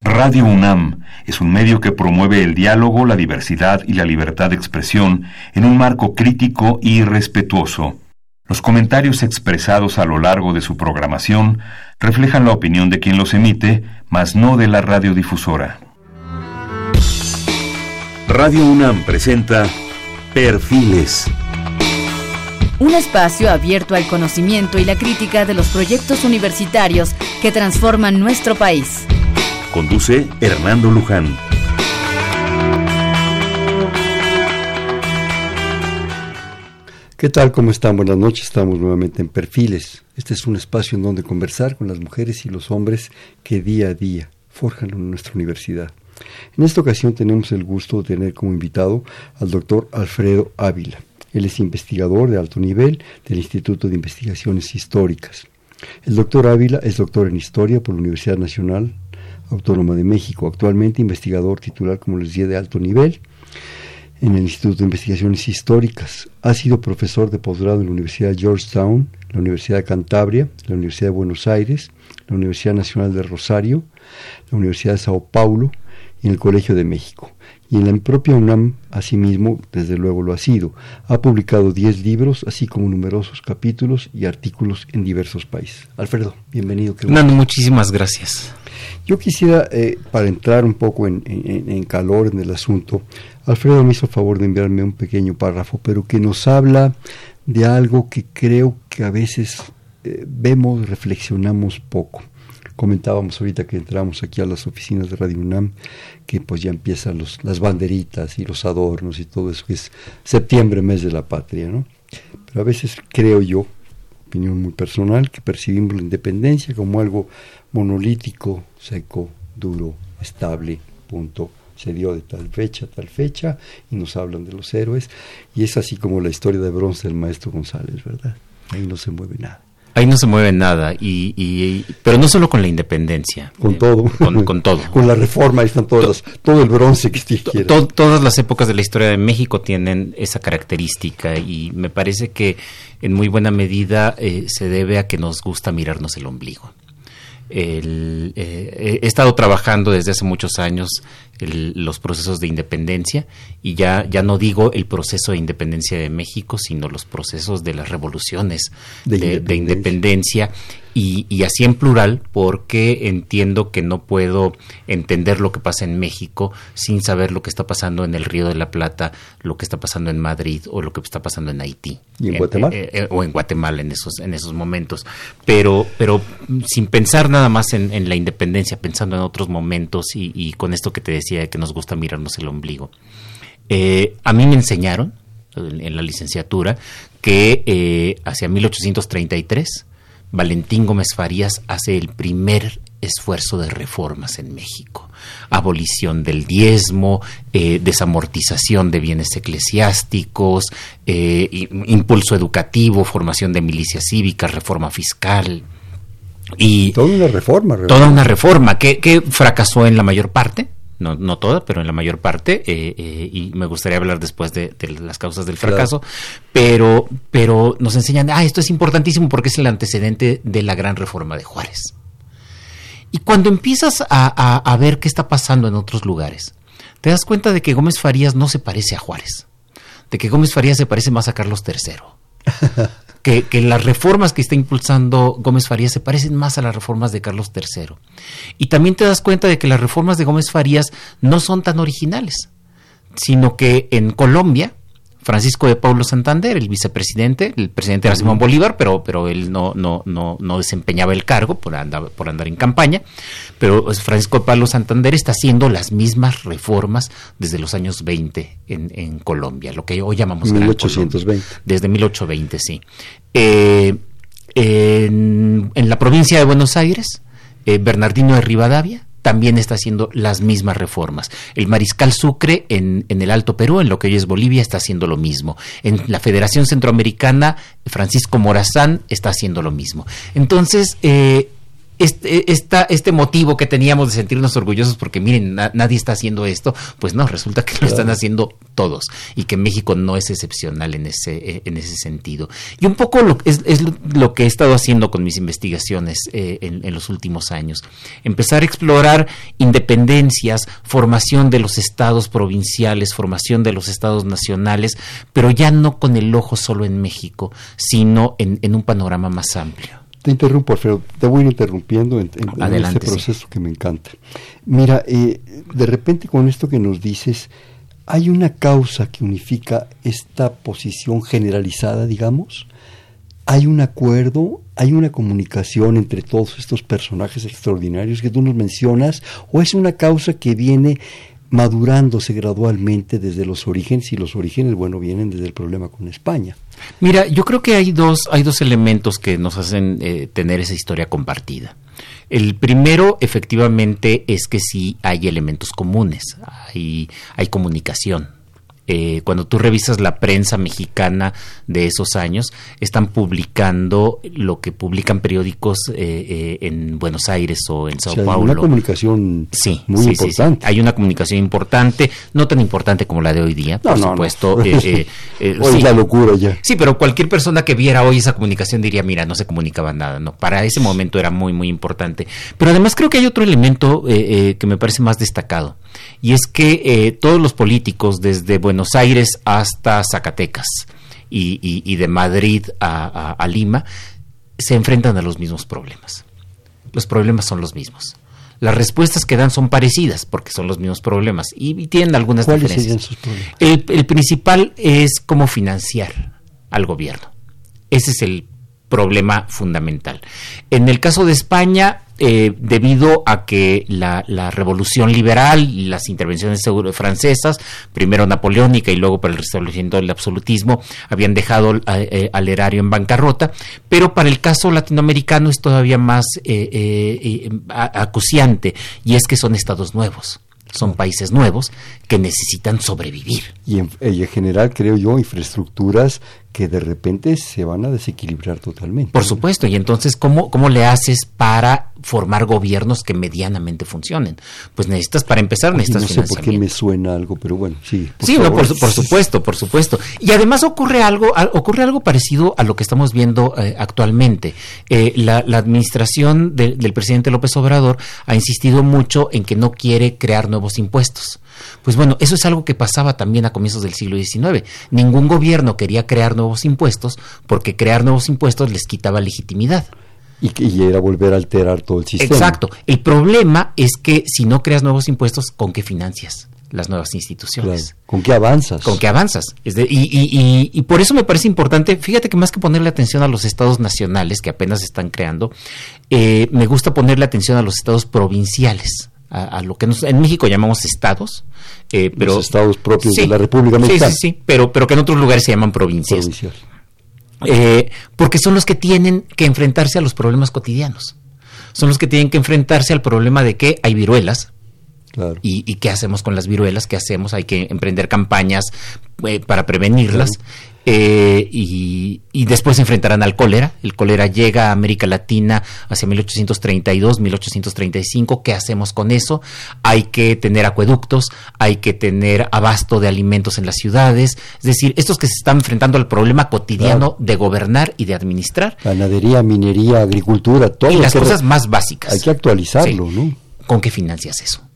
Radio UNAM es un medio que promueve el diálogo, la diversidad y la libertad de expresión en un marco crítico y respetuoso. Los comentarios expresados a lo largo de su programación reflejan la opinión de quien los emite, mas no de la radiodifusora. Radio UNAM presenta Perfiles. Un espacio abierto al conocimiento y la crítica de los proyectos universitarios que transforman nuestro país. Conduce Hernando Luján. ¿Qué tal? ¿Cómo están? Buenas noches. Estamos nuevamente en Perfiles. Este es un espacio en donde conversar con las mujeres y los hombres que día a día forjan nuestra universidad. En esta ocasión tenemos el gusto de tener como invitado al doctor Alfredo Ávila. Él es investigador de alto nivel del Instituto de Investigaciones Históricas. El doctor Ávila es doctor en Historia por la Universidad Nacional Autónoma de México, actualmente investigador titular, como les decía, de alto nivel en el Instituto de Investigaciones Históricas. Ha sido profesor de posgrado en la Universidad de Georgetown, la Universidad de Cantabria, la Universidad de Buenos Aires, la Universidad Nacional de Rosario, la Universidad de Sao Paulo y en el Colegio de México. Y en la propia UNAM, asimismo, desde luego lo ha sido. Ha publicado 10 libros, así como numerosos capítulos y artículos en diversos países. Alfredo, bienvenido. Nando, muchísimas gracias. Yo quisiera, eh, para entrar un poco en, calor en el asunto, Alfredo me hizo el favor de enviarme un pequeño párrafo, pero que nos habla de algo que creo que a veces eh, vemos, reflexionamos poco. Comentábamos ahorita que entramos aquí a las oficinas de Radio UNAM, que pues ya empiezan los, las banderitas y los adornos y todo eso, que es septiembre, mes de la patria, ¿no? Pero a veces creo yo, opinión muy personal, que percibimos la independencia como algo monolítico, seco, duro, estable, punto. Se dio de tal fecha, tal fecha, y nos hablan de los héroes, y es así como la historia de bronce del maestro González, ¿verdad? Ahí no se mueve nada. Ahí no se mueve nada, y, pero no solo con la independencia. Con eh, todo. Con, todo. con la reforma, ahí están todas todo el bronce que usted todas las épocas de la historia de México tienen esa característica, y me parece que en muy buena medida eh, se debe a que nos gusta mirarnos el ombligo. El, eh, he estado trabajando desde hace muchos años los procesos de independencia y ya, ya no digo el proceso de independencia de México, sino los procesos de las revoluciones de, independencia y, así en plural, porque entiendo que no puedo entender lo que pasa en México sin saber lo que está pasando en el Río de la Plata, lo que está pasando en Madrid o lo que está pasando en Haití. ¿Y en Guatemala? Eh, eh, o en Guatemala en esos, en esos momentos. Pero, pero sin pensar nada más en, la independencia, pensando en otros momentos y, con esto que te decía que nos gusta mirarnos el ombligo. Eh, a mí me enseñaron en, la licenciatura que hacia 1833 Valentín Gómez Farías hace el primer esfuerzo de reformas en México. Abolición del diezmo, eh, desamortización de bienes eclesiásticos, eh, impulso educativo, formación de milicias cívicas, reforma fiscal. Y toda una reforma. Toda una reforma que, que fracasó en la mayor parte, no, no toda, pero en la mayor parte, eh, eh, y me gustaría hablar después de, las causas del fracaso, pero, pero nos enseñan, ah, esto es importantísimo porque es el antecedente de la gran reforma de Juárez. Y cuando empiezas a, a ver qué está pasando en otros lugares, te das cuenta de que Gómez Farías no se parece a Juárez, de que Gómez Farías se parece más a Carlos III. que, las reformas que está impulsando Gómez Farías se parecen más a las reformas de Carlos III. Y también te das cuenta de que las reformas de Gómez Farías no son tan originales, sino que en Colombia, Francisco de Paulo Santander, el vicepresidente, el presidente era Simón Bolívar, pero, pero él no, no, no, no desempeñaba el cargo por andar, por andar en campaña, pero pues, Francisco de Paulo Santander está haciendo las mismas reformas desde los años 20 en, en Colombia, lo que hoy llamamos 1820. desde 1820, sí. Eh, en, la provincia de Buenos Aires, eh, Bernardino de Rivadavia también está haciendo las mismas reformas. El Mariscal Sucre en, el Alto Perú, en lo que hoy es Bolivia, está haciendo lo mismo. En la Federación Centroamericana, Francisco Morazán está haciendo lo mismo. Entonces, eh, este, esta, este motivo que teníamos de sentirnos orgullosos porque miren, nadie está haciendo esto, pues no, resulta que lo están haciendo todos y que México no es excepcional en ese, eh, en ese sentido. Y un poco lo, es, es lo que he estado haciendo con mis investigaciones eh, en, en, los últimos años. Empezar a explorar independencias, formación de los estados provinciales, formación de los estados nacionales, pero ya no con el ojo solo en México, sino en, en un panorama más amplio. Te interrumpo, Alfredo. Te voy interrumpiendo en, en, este proceso que me encanta. Mira, eh, de repente con esto que nos dices, hay una causa que unifica esta posición generalizada, digamos. Hay un acuerdo, hay una comunicación entre todos estos personajes extraordinarios que tú nos mencionas, o es una causa que viene madurándose gradualmente desde los orígenes y los orígenes, bueno, vienen desde el problema con España. Mira, yo creo que hay dos, hay dos elementos que nos hacen eh, tener esa historia compartida. El primero, efectivamente, es que sí hay elementos comunes, hay, hay comunicación, eh, cuando tú revisas la prensa mexicana de esos años, están publicando lo que publican periódicos eh, eh, en Buenos Aires o en Sao Paulo. Hay una comunicación sí, muy importante. Hay una comunicación importante, no tan importante como la de hoy día, por supuesto. hoy es la locura ya. Sí, pero cualquier persona que viera hoy esa comunicación diría, mira, no se comunicaba nada. No, para ese momento era muy, muy importante. Pero además creo que hay otro elemento que me parece más destacado y es que eh, todos los políticos, desde Buenos Aires hasta Zacatecas y, de Madrid a, Lima, se enfrentan a los mismos problemas. Los problemas son los mismos. Las respuestas que dan son parecidas porque son los mismos problemas y, tienen algunas diferencias. Sus el principal es cómo financiar al gobierno. Ese es el problema fundamental. En el caso de España, eh, debido a que la, revolución liberal y las intervenciones francesas, primero napoleónica y luego para el restablecimiento del absolutismo, habían dejado eh, al erario en bancarrota, pero para el caso latinoamericano es todavía más eh, acuciante y es que son estados nuevos son países nuevos que necesitan sobrevivir. Y en, y en, general, creo yo, infraestructuras que de repente se van a desequilibrar totalmente. Por supuesto, y entonces, ¿cómo, cómo le haces para formar gobiernos que medianamente funcionen? Pues necesitas, para empezar, necesitas No sé por qué me suena algo, pero bueno, sí. Por sí, por, supuesto, por supuesto. Y además ocurre algo, ocurre algo parecido a lo que estamos viendo eh, actualmente. Eh, la, administración del presidente López Obrador ha insistido mucho en que no quiere crear nuevos impuestos. Pues bueno, eso es algo que pasaba también a comienzos del siglo XIX. Ningún gobierno quería crear nuevos impuestos porque crear nuevos impuestos les quitaba legitimidad. Y, y, era volver a alterar todo el sistema. Exacto. El problema es que si no creas nuevos impuestos, ¿con qué financias? las nuevas instituciones. ¿Con qué avanzas? Con qué avanzas. y, y, y, por eso me parece importante, fíjate que más que ponerle atención a los estados nacionales que apenas se están creando, eh, me gusta ponerle atención a los estados provinciales a, lo que en México llamamos estados. Eh, pero, Los estados propios de la República Mexicana. Sí, sí, sí, pero, pero que en otros lugares se llaman provincias. Eh, porque son los que tienen que enfrentarse a los problemas cotidianos. Son los que tienen que enfrentarse al problema de que hay viruelas, Y, qué hacemos con las viruelas? ¿Qué hacemos? Hay que emprender campañas eh, para prevenirlas. Eh, y, después se enfrentarán al cólera. El cólera llega a América Latina hacia 1832, 1835. ¿Qué hacemos con eso? Hay que tener acueductos, hay que tener abasto de alimentos en las ciudades. Es decir, estos que se están enfrentando al problema cotidiano de gobernar y de administrar. Ganadería, minería, agricultura, todo. Y las cosas más básicas. Hay que actualizarlo, ¿no? ¿Con qué financias eso?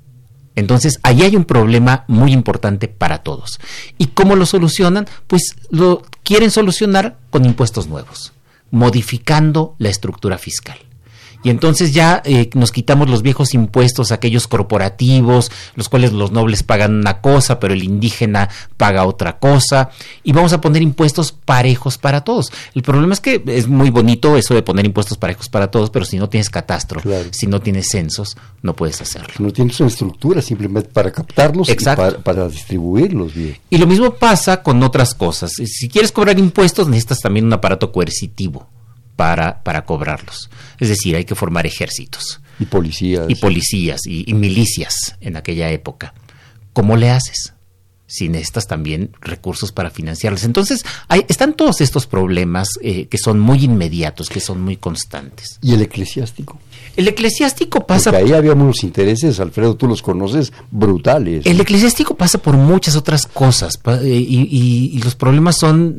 Entonces, ahí hay un problema muy importante para todos. ¿Y cómo lo solucionan? Pues lo quieren solucionar con impuestos nuevos, modificando la estructura fiscal y entonces ya eh, nos quitamos los viejos impuestos, aquellos corporativos, los cuales los nobles pagan una cosa, pero el indígena paga otra cosa, y vamos a poner impuestos parejos para todos. El problema es que es muy bonito eso de poner impuestos parejos para todos, pero si no tienes catastro, si no tienes censos, no puedes hacerlo. No tienes una estructura simplemente para captarlos y para, distribuirlos bien. Y lo mismo pasa con otras cosas. Si quieres cobrar impuestos, necesitas también un aparato coercitivo para, para cobrarlos. Es decir, hay que formar ejércitos. Y policías. Y policías y, milicias en aquella época. ¿Cómo le haces? Si necesitas también recursos para financiarlas. Entonces, hay, están todos estos problemas eh, que son muy inmediatos, que son muy constantes. ¿Y el eclesiástico? El eclesiástico pasa... Porque ahí había unos intereses, Alfredo, tú los conoces, brutales. El eclesiástico pasa por muchas otras cosas eh, y, los problemas son...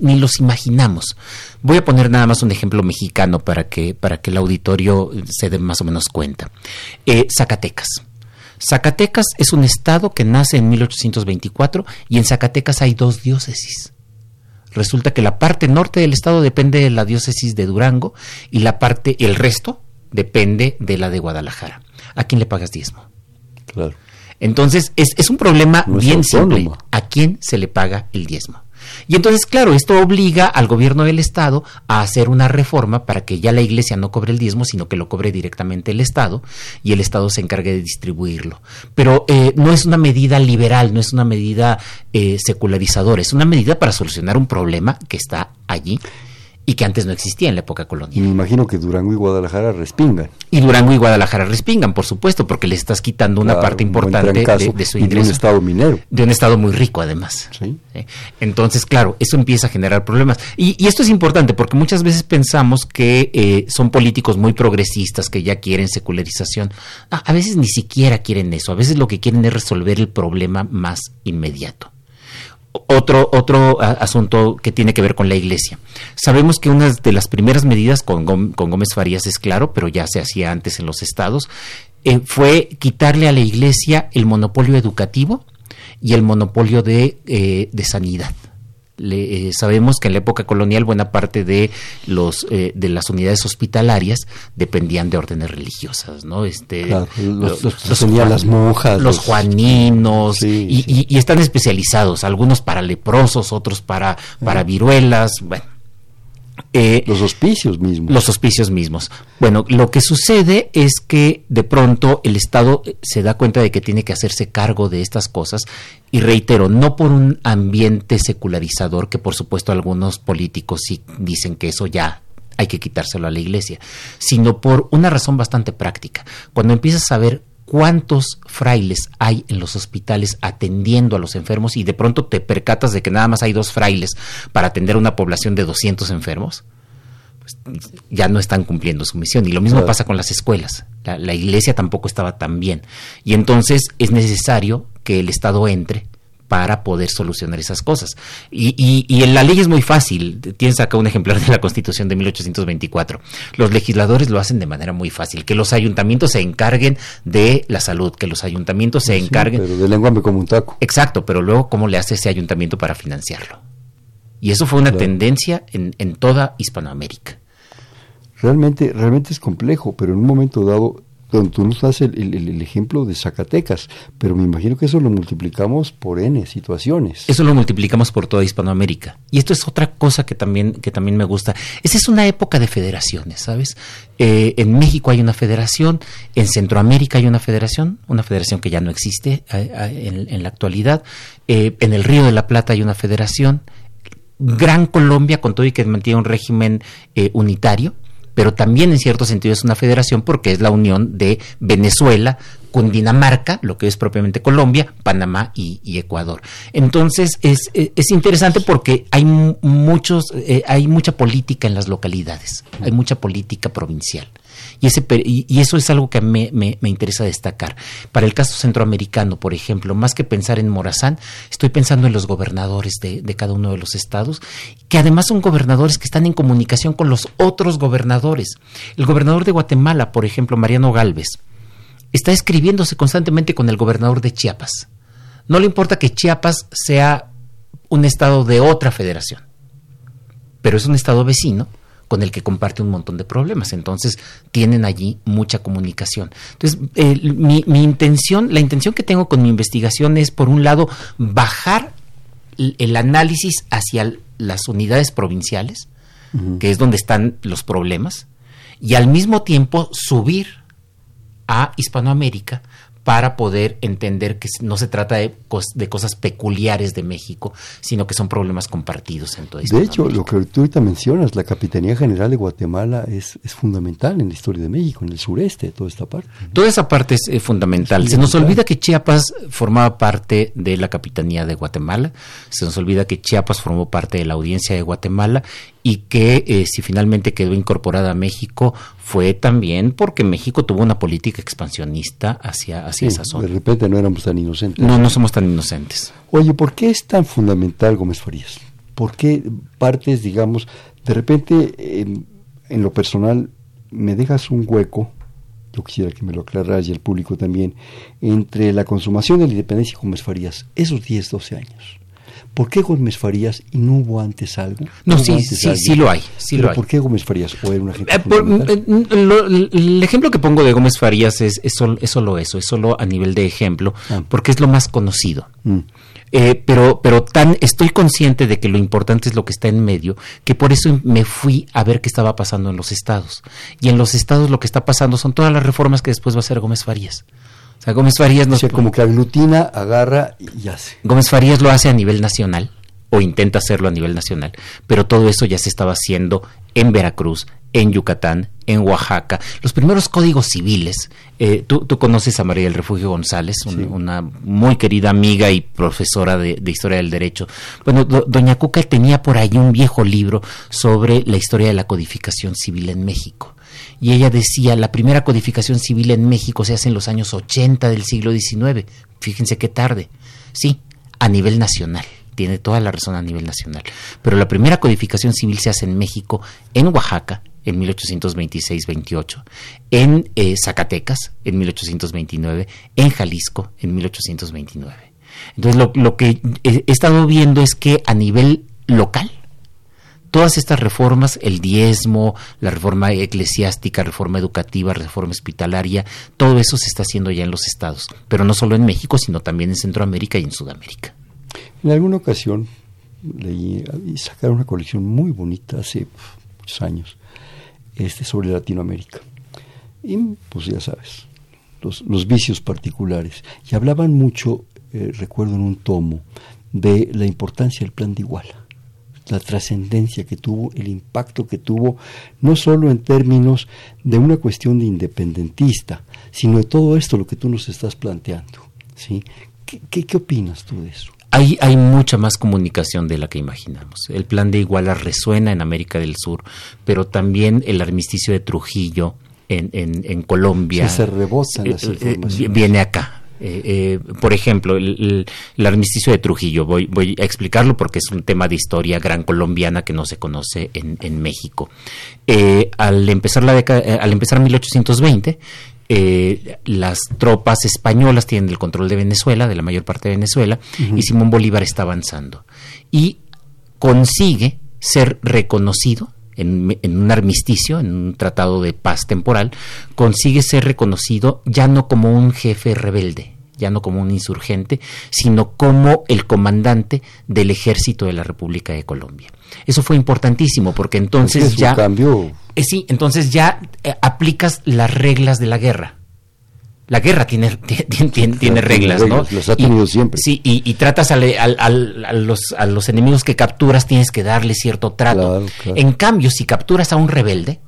Ni, los imaginamos. Voy a poner nada más un ejemplo mexicano para que, para que el auditorio se dé más o menos cuenta. Eh, Zacatecas. Zacatecas es un estado que nace en 1824 y en Zacatecas hay dos diócesis. Resulta que la parte norte del estado depende de la diócesis de Durango y la parte, el resto, depende de la de Guadalajara. ¿A quién le pagas diezmo? Claro. Entonces, es, es un problema bien simple. ¿A quién se le paga el diezmo? Y entonces, claro, esto obliga al gobierno del Estado a hacer una reforma para que ya la Iglesia no cobre el diezmo, sino que lo cobre directamente el Estado y el Estado se encargue de distribuirlo. Pero eh, no es una medida liberal, no es una medida eh, secularizadora, es una medida para solucionar un problema que está allí y que antes no existía en la época colonial. Y me imagino que Durango y Guadalajara respingan. Y Durango y Guadalajara respingan, por supuesto, porque le estás quitando una parte importante de, su ingreso. de un estado minero. De un estado muy rico, además. ¿Sí? Entonces, claro, eso empieza a generar problemas. Y, esto es importante porque muchas veces pensamos que eh, son políticos muy progresistas que ya quieren secularización. Ah, a veces ni siquiera quieren eso. A veces lo que quieren es resolver el problema más inmediato otro, otro asunto que tiene que ver con la iglesia. Sabemos que una de las primeras medidas con, Gómez Farías es claro, pero ya se hacía antes en los estados, eh, fue quitarle a la iglesia el monopolio educativo y el monopolio de, eh, de sanidad. Le, eh, sabemos que en la época colonial buena parte de los eh, de las unidades hospitalarias dependían de órdenes religiosas, ¿no? Este, los, las monjas, los, juaninos y, están especializados, algunos para leprosos, otros para para viruelas, bueno eh, los hospicios mismos. Los hospicios mismos. Bueno, lo que sucede es que de pronto el Estado se da cuenta de que tiene que hacerse cargo de estas cosas y reitero, no por un ambiente secularizador, que por supuesto algunos políticos sí dicen que eso ya hay que quitárselo a la iglesia, sino por una razón bastante práctica. Cuando empiezas a ver cuántos frailes hay en los hospitales atendiendo a los enfermos y de pronto te percatas de que nada más hay dos frailes para atender a una población de 200 enfermos, pues ya no están cumpliendo su misión. Y lo mismo pasa con las escuelas. La, la iglesia tampoco estaba tan bien. Y entonces es necesario que el Estado entre para poder solucionar esas cosas. Y, y, en la ley es muy fácil. Tienes acá un ejemplar de la Constitución de 1824. Los legisladores lo hacen de manera muy fácil. Que los ayuntamientos se encarguen de la salud, que los ayuntamientos se encarguen. Pero de lengua me como un taco. Exacto, pero luego, ¿cómo le hace ese ayuntamiento para financiarlo? Y eso fue una tendencia en, en toda Hispanoamérica. Realmente, realmente es complejo, pero en un momento dado tú nos das el, ejemplo de Zacatecas, pero me imagino que eso lo multiplicamos por N situaciones. Eso lo multiplicamos por toda Hispanoamérica. Y esto es otra cosa que también, que también me gusta. Esa es una época de federaciones, ¿sabes? Eh, en México hay una federación, en Centroamérica hay una federación, una federación que ya no existe eh, eh, en, la actualidad. en el Río de la Plata hay una federación. Gran Colombia, con todo y que mantiene un régimen unitario, pero también en cierto sentido es una federación porque es la unión de Venezuela, Cundinamarca, lo que es propiamente Colombia, Panamá y, Ecuador. Entonces es, es, interesante porque hay muchos, eh, hay mucha política en las localidades, hay mucha política provincial. Y, eso es algo que me, me, me, interesa destacar. Para el caso centroamericano, por ejemplo, más que pensar en Morazán, estoy pensando en los gobernadores de, de cada uno de los estados, que además son gobernadores que están en comunicación con los otros gobernadores. El gobernador de Guatemala, por ejemplo, Mariano Galvez, está escribiéndose constantemente con el gobernador de Chiapas. No le importa que Chiapas sea un estado de otra federación, pero es un estado vecino con el que comparte un montón de problemas. Entonces, tienen allí mucha comunicación. Entonces, mi, intención, la intención que tengo con mi investigación es, por un lado, bajar el, análisis hacia las unidades provinciales, que es donde están los problemas, y al mismo tiempo subir a Hispanoamérica para poder entender que no se trata de, de, cosas peculiares de México, sino que son problemas compartidos en todo De hecho, lo que tú ahorita mencionas, la Capitanía General de Guatemala es, es, fundamental en la historia de México, en el sureste, toda esta parte. Toda esa parte es eh, fundamental. se nos olvida que Chiapas formaba parte de la Capitanía de Guatemala, se nos olvida que Chiapas formó parte de la audiencia de Guatemala y que eh, si finalmente quedó incorporada a México fue también porque México tuvo una política expansionista hacia, hacia esa zona. De repente no éramos tan inocentes. No, no somos tan inocentes. Oye, ¿por qué es tan fundamental Gómez Farías? ¿Por qué partes, digamos, de repente en lo personal me dejas un hueco, yo quisiera que me lo aclararas y el público también, entre la consumación de la independencia y Gómez Farías, esos 10, 12 años? ¿Por qué Gómez Farías y no hubo antes algo? No, sí, sí, sí lo hay. Sí lo hay. ¿Por qué Gómez Farías? ¿O era una gente eh, eh, el ejemplo que pongo de Gómez Farías es, es, solo, eso, es solo a nivel de ejemplo, ah. porque es lo más conocido. Mm. Eh, pero, pero tan estoy consciente de que lo importante es lo que está en medio, que por eso me fui a ver qué estaba pasando en los estados. Y en los estados lo que está pasando son todas las reformas que después va a hacer Gómez Farías. Sea, Gómez Farías no... O como que aglutina, agarra y hace. Gómez Farías lo hace a nivel nacional o intenta hacerlo a nivel nacional, pero todo eso ya se estaba haciendo en Veracruz, en Yucatán, en Oaxaca. Los primeros códigos civiles, eh, tú, conoces a María del Refugio González, una muy querida amiga y profesora de, Historia del Derecho. Bueno, doña Cuca tenía por ahí un viejo libro sobre la historia de la codificación civil en México y ella decía, la primera codificación civil en México se hace en los años 80 del siglo XIX. Fíjense qué tarde. Sí, a nivel nacional. Tiene toda la razón a nivel nacional. Pero la primera codificación civil se hace en México, en Oaxaca, en 1826-28, en eh, Zacatecas, en 1829, en Jalisco, en 1829. Entonces, lo, lo que he estado viendo es que a nivel local, todas estas reformas, el diezmo, la reforma eclesiástica, reforma educativa, reforma hospitalaria, todo eso se está haciendo ya en los estados, pero no solo en México, sino también en Centroamérica y en Sudamérica. En alguna ocasión leí y sacaron una colección muy bonita hace muchos años este sobre Latinoamérica. Y pues ya sabes, los, vicios particulares. Y hablaban mucho, eh, recuerdo en un tomo, de la importancia del plan de Iguala la trascendencia que tuvo, el impacto que tuvo, no solo en términos de una cuestión de independentista, sino de todo esto, lo que tú nos estás planteando. ¿sí? ¿Qué, qué, opinas tú de eso? Hay, hay, mucha más comunicación de la que imaginamos. El plan de Iguala resuena en América del Sur, pero también el armisticio de Trujillo en, en, Colombia. se rebotan las eh, eh, viene acá. Eh, eh, por ejemplo, el, armisticio de Trujillo, voy, voy, a explicarlo porque es un tema de historia gran colombiana que no se conoce en, México. Eh, al, empezar la al empezar 1820, las tropas españolas tienen el control de Venezuela, de la mayor parte de Venezuela, y Simón Bolívar está avanzando. Y consigue ser reconocido en, un armisticio, en un tratado de paz temporal, consigue ser reconocido ya no como un jefe rebelde, ya no como un insurgente, sino como el comandante del ejército de la República de Colombia. Eso fue importantísimo porque entonces ya... Cambio. Eh, sí, entonces ya eh, aplicas las reglas de la guerra. La guerra tiene, tiene, tiene, reglas, ¿no? Los ha tenido siempre. Sí, y, tratas a, los, a los enemigos que capturas, tienes que darle cierto trato. En cambio, si capturas a un rebelde,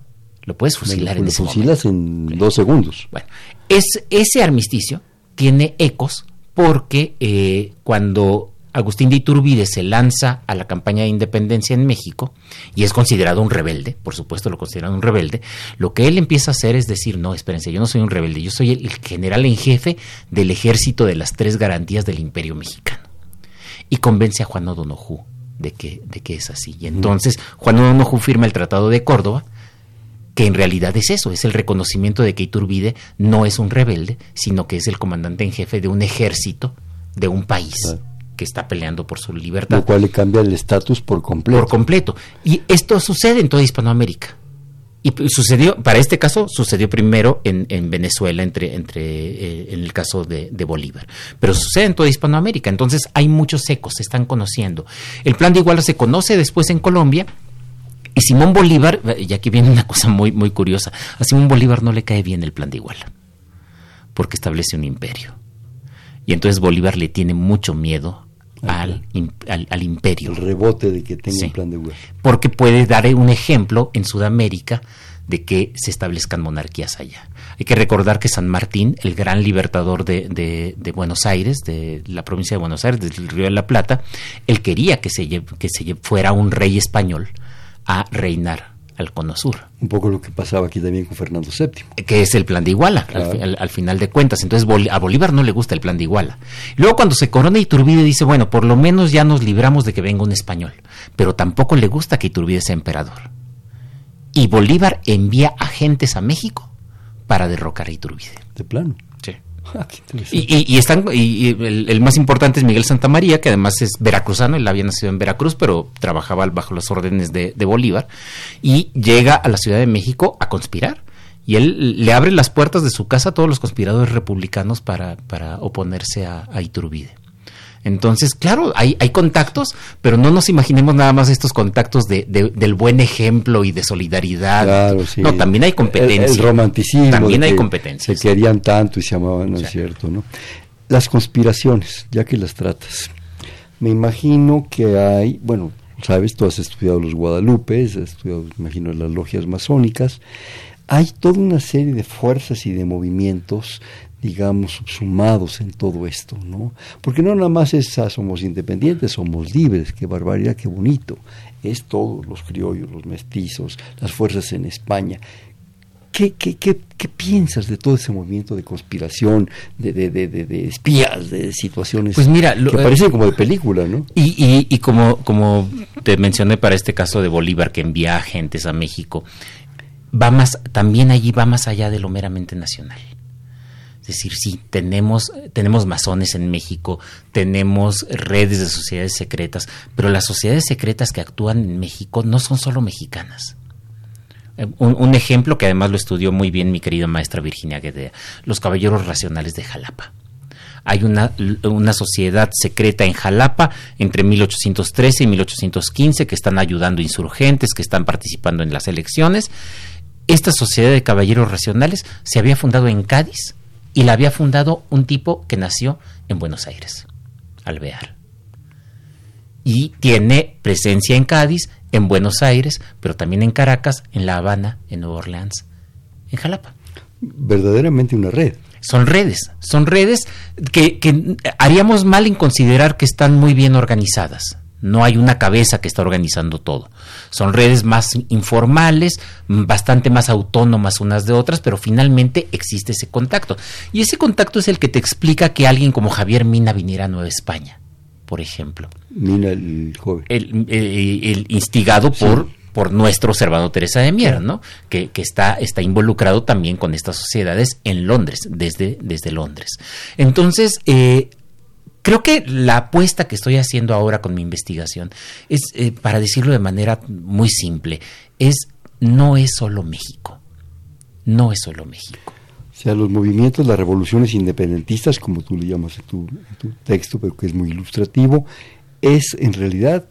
lo puedes fusilar en ese fusilas en dos segundos. Bueno, es, ese armisticio tiene ecos porque eh, cuando Agustín de Iturbide se lanza a la campaña de independencia en México y es considerado un rebelde, por supuesto lo consideran un rebelde, lo que él empieza a hacer es decir, no, espérense, yo no soy un rebelde, yo soy el, general en jefe del ejército de las tres garantías del imperio mexicano. Y convence a Juan O'Donoghue de que, de que es así. Y entonces Juan O'Donoghue firma el Tratado de Córdoba, que en realidad es eso, es el reconocimiento de que Iturbide no es un rebelde, sino que es el comandante en jefe de un ejército de un país que está peleando por su libertad. Lo cual le cambia el estatus por completo. Por completo. Y esto sucede en toda Hispanoamérica. Y sucedió, para este caso, sucedió primero en, Venezuela, entre, entre eh, en el caso de, Bolívar. Pero sucede en toda Hispanoamérica. Entonces hay muchos ecos, se están conociendo. El plan de Iguala se conoce después en Colombia. Y Simón Bolívar, y aquí viene una cosa muy, muy curiosa, a Simón Bolívar no le cae bien el plan de Iguala. porque establece un imperio. Y entonces Bolívar le tiene mucho miedo al, al, imperio. El rebote de que tenga un plan de guerra. Porque puede dar un ejemplo en Sudamérica de que se establezcan monarquías allá. Hay que recordar que San Martín, el gran libertador de, de, Buenos Aires, de la provincia de Buenos Aires, del Río de la Plata, él quería que se, que se fuera un rey español a reinar al Cono Sur. Un poco lo que pasaba aquí también con Fernando VII. Que es el plan de Iguala, al, final de cuentas. Entonces a Bolívar no le gusta el plan de Iguala. Luego cuando se corona Iturbide dice, bueno, por lo menos ya nos libramos de que venga un español. Pero tampoco le gusta que Iturbide sea emperador. Y Bolívar envía agentes a México para derrocar a Iturbide. De plano. Y, están, y, el, más importante es Miguel Santamaría, que además es veracruzano, él había nacido en Veracruz, pero trabajaba bajo las órdenes de, Bolívar, y llega a la Ciudad de México a conspirar. Y él le abre las puertas de su casa a todos los conspiradores republicanos para, para oponerse a Iturbide. Entonces, claro, hay, hay contactos, pero no nos imaginemos nada más estos contactos de, del buen ejemplo y de solidaridad. Claro, sí. No, también hay competencia. El, romanticismo. También hay competencia. Se querían tanto y se amaban, ¿no es cierto? ¿no? Las conspiraciones, ya que las tratas. Me imagino que hay, bueno, sabes, tú has estudiado los Guadalupe, has estudiado, me imagino, las logias masónicas. Hay toda una serie de fuerzas y de movimientos digamos, subsumados en todo esto, ¿no? Porque no nada más es, ah, somos independientes, somos libres, qué barbaridad, qué bonito. Es todos los criollos, los mestizos, las fuerzas en España. ¿Qué, qué, qué, qué piensas de todo ese movimiento de conspiración, de, de, de, de espías, de situaciones pues mira, que eh, parecen como de película, ¿no? Y, y, y como, como te mencioné para este caso de Bolívar que envía agentes a México, va más, también allí va más allá de lo meramente nacional. Es decir, sí, tenemos, tenemos masones en México, tenemos redes de sociedades secretas, pero las sociedades secretas que actúan en México no son solo mexicanas. Eh, un, ejemplo que además lo estudió muy bien mi querida maestra Virginia Guedea, los Caballeros Racionales de Jalapa. Hay una, una, sociedad secreta en Jalapa entre 1813 y 1815 que están ayudando insurgentes, que están participando en las elecciones. Esta sociedad de caballeros racionales se había fundado en Cádiz y la había fundado un tipo que nació en Buenos Aires, Alvear. Y tiene presencia en Cádiz, en Buenos Aires, pero también en Caracas, en La Habana, en Nueva Orleans, en Jalapa. Verdaderamente una red. Son redes, son redes que, que haríamos mal en considerar que están muy bien organizadas. No hay una cabeza que está organizando todo. Son redes más informales, bastante más autónomas unas de otras, pero finalmente existe ese contacto. Y ese contacto es el que te explica que alguien como Javier Mina viniera a Nueva España, por ejemplo. Mina el joven. El, instigado por, por nuestro Servando Teresa de Mier, ¿no? Que, está, está involucrado también con estas sociedades en Londres, desde, desde Londres. Entonces, eh, Creo que la apuesta que estoy haciendo ahora con mi investigación es, eh, para decirlo de manera muy simple, es no es solo México, no es solo México. O sea, los movimientos, las revoluciones independentistas, como tú le llamas en tu, texto, pero que es muy ilustrativo, es en realidad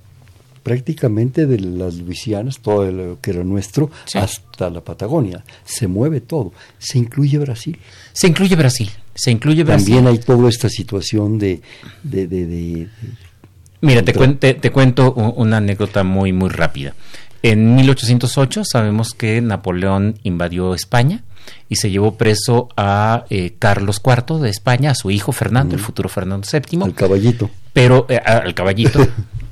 prácticamente de las Luisianas, todo lo que era nuestro, hasta la Patagonia. Se mueve todo. Se incluye Brasil. Se incluye Brasil. Se incluye Brasil. También hay toda esta situación de... de, Mira, te, te, cuento una anécdota muy, muy rápida. En 1808 sabemos que Napoleón invadió España y se llevó preso a eh, Carlos IV de España, a su hijo Fernando, el futuro Fernando VII. Al caballito. Pero, eh, al caballito,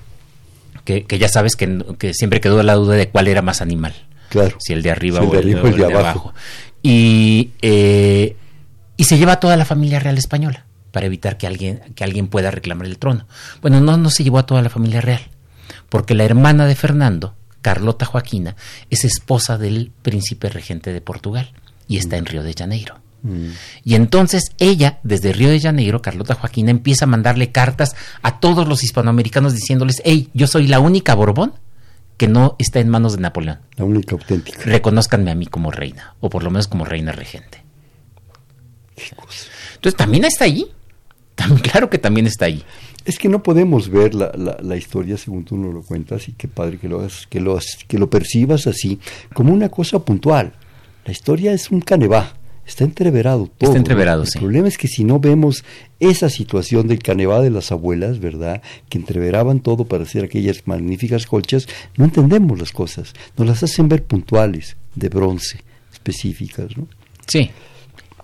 que, ya sabes que, siempre quedó la duda de cuál era más animal. Claro. Si el de arriba o el, de, abajo. Y eh, y se lleva a toda la familia real española para evitar que alguien, que alguien pueda reclamar el trono. Bueno, no, no se llevó a toda la familia real, porque la hermana de Fernando, Carlota Joaquina, es esposa del príncipe regente de Portugal y está en Río de Janeiro. Mm. Y entonces ella, desde Río de Janeiro, Carlota Joaquina, empieza a mandarle cartas a todos los hispanoamericanos diciéndoles, hey, yo soy la única Borbón que no está en manos de Napoleón. La única auténtica. Reconózcanme a mí como reina, o por lo menos como reina regente. Entonces también está ahí. claro que también está ahí. Es que no podemos ver la, la, historia según tú nos lo cuentas y qué padre que lo, que, lo, que lo percibas así como una cosa puntual. La historia es un canevá, Está entreverado todo. Está entreverado, El problema es que si no vemos esa situación del canevá de las abuelas, ¿verdad? Que entreveraban todo para hacer aquellas magníficas colchas, no entendemos las cosas. Nos las hacen ver puntuales, de bronce, específicas, ¿no? Sí.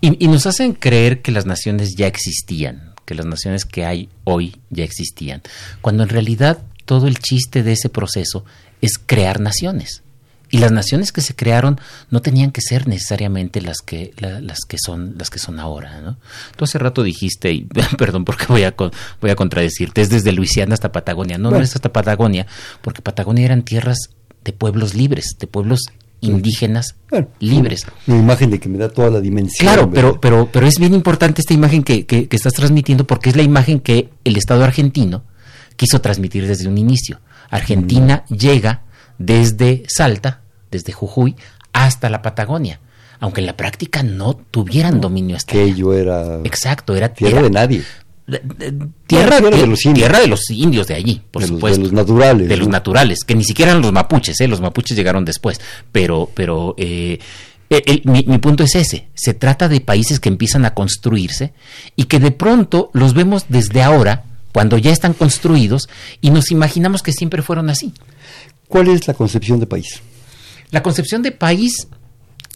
Y, y nos hacen creer que las naciones ya existían, que las naciones que hay hoy ya existían, cuando en realidad todo el chiste de ese proceso es crear naciones. Y las naciones que se crearon no tenían que ser necesariamente las que, la- las que son las que son ahora, ¿no? Tú hace rato dijiste, y perdón porque voy a voy a contradecirte, es desde Luisiana hasta Patagonia. No, no es hasta Patagonia, porque Patagonia eran tierras de pueblos libres, de pueblos indígenas Bueno, libres. Una imagen de que me da toda la dimensión. Claro, pero, pero, pero es bien importante esta imagen que, que- que estás transmitiendo porque es la imagen que el Estado argentino quiso transmitir desde un inicio. Argentina Mm. llega desde Salta, desde Jujuy, hasta la Patagonia, aunque en la práctica no tuvieran dominio hasta que ello era Exacto, era tierra era- de nadie. de- de- tierra, tierra de de, los indios. tierra de los indios de allí, por de, los, supuesto. de los naturales. de los naturales, que ni siquiera eran los mapuches, ¿eh? los mapuches llegaron después, pero, pero eh, el- el- mi, mi punto es ese, se trata de países que empiezan a construirse y que de pronto los vemos desde ahora, cuando ya están construidos, y nos imaginamos que siempre fueron así. ¿Cuál es la concepción de país? La concepción de país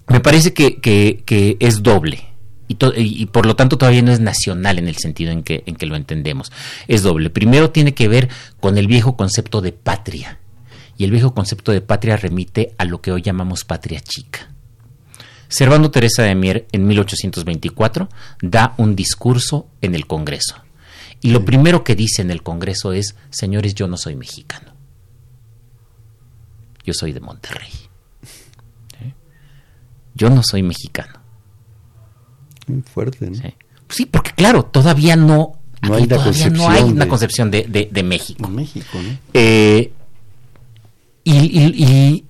me parece que, que- que es doble. Y, to- y- y por lo tanto todavía no es nacional en el sentido en que, en que lo entendemos. Es doble. Primero tiene que ver con el viejo concepto de patria. Y el viejo concepto de patria remite a lo que hoy llamamos patria chica. Servando Teresa de Mier en 1824 da un discurso en el Congreso. Y lo primero que dice en el Congreso es, señores, yo no soy mexicano. Yo soy de Monterrey. ¿Sí? Yo no soy mexicano. Muy fuerte, ¿no? ¿sí? Sí, porque claro, todavía no, No aquí hay todavía no concepción hay una de- concepción de, de- de México. México, ¿no? Eh, y, y- y-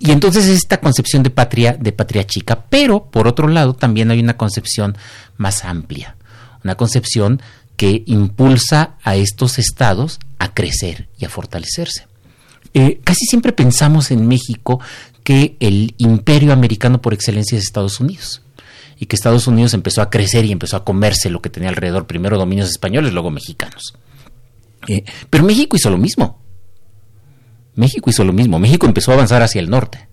y entonces esta concepción de patria, de patria chica, pero por otro lado también hay una concepción más amplia, una concepción que impulsa a estos estados a crecer y a fortalecerse. Eh, casi siempre pensamos en México que el imperio americano por excelencia es Estados Unidos y que Estados Unidos empezó a crecer y empezó a comerse lo que tenía alrededor, primero dominios españoles, luego mexicanos. Eh, pero México hizo lo mismo. México hizo lo mismo. México empezó a avanzar hacia el norte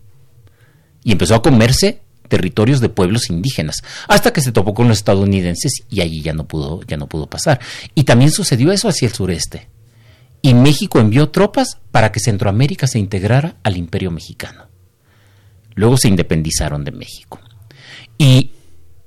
y empezó a comerse territorios de pueblos indígenas hasta que se topó con los estadounidenses y allí ya no pudo ya no pudo pasar. Y también sucedió eso hacia el sureste. Y México envió tropas para que Centroamérica se integrara al Imperio Mexicano. Luego se independizaron de México. Y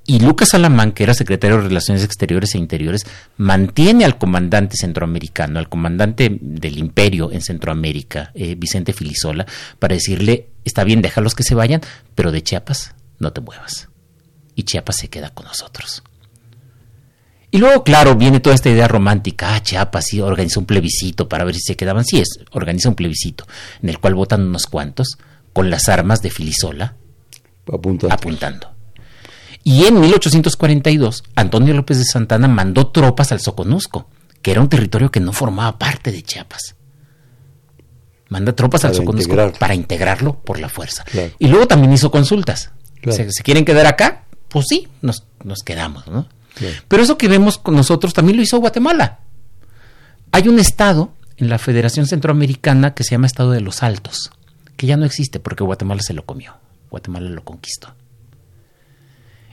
y Lucas Alamán, que era secretario de Relaciones Exteriores e Interiores, mantiene al comandante centroamericano, al comandante del imperio en Centroamérica, eh, Vicente Filisola, para decirle, está bien, déjalos que se vayan, pero de Chiapas no te muevas. Y Chiapas se queda con nosotros. Y luego, claro, viene toda esta idea romántica. Ah, Chiapas sí organiza un plebiscito para ver si se quedaban. Sí, es, organiza un plebiscito en el cual votan unos cuantos con las armas de Filisola Apunta. apuntando. Y en 1842, Antonio López de Santana mandó tropas al Soconusco, que era un territorio que no formaba parte de Chiapas. Manda tropas al Soconusco para integrarlo por la fuerza. Claro. Y luego también hizo consultas. Claro. ¿Se, se quieren quedar acá? Pues sí, nos, nos quedamos, ¿no? Pero eso que vemos con nosotros también lo hizo Guatemala. Hay un estado en la Federación Centroamericana que se llama Estado de los Altos, que ya no existe porque Guatemala se lo comió. Guatemala lo conquistó.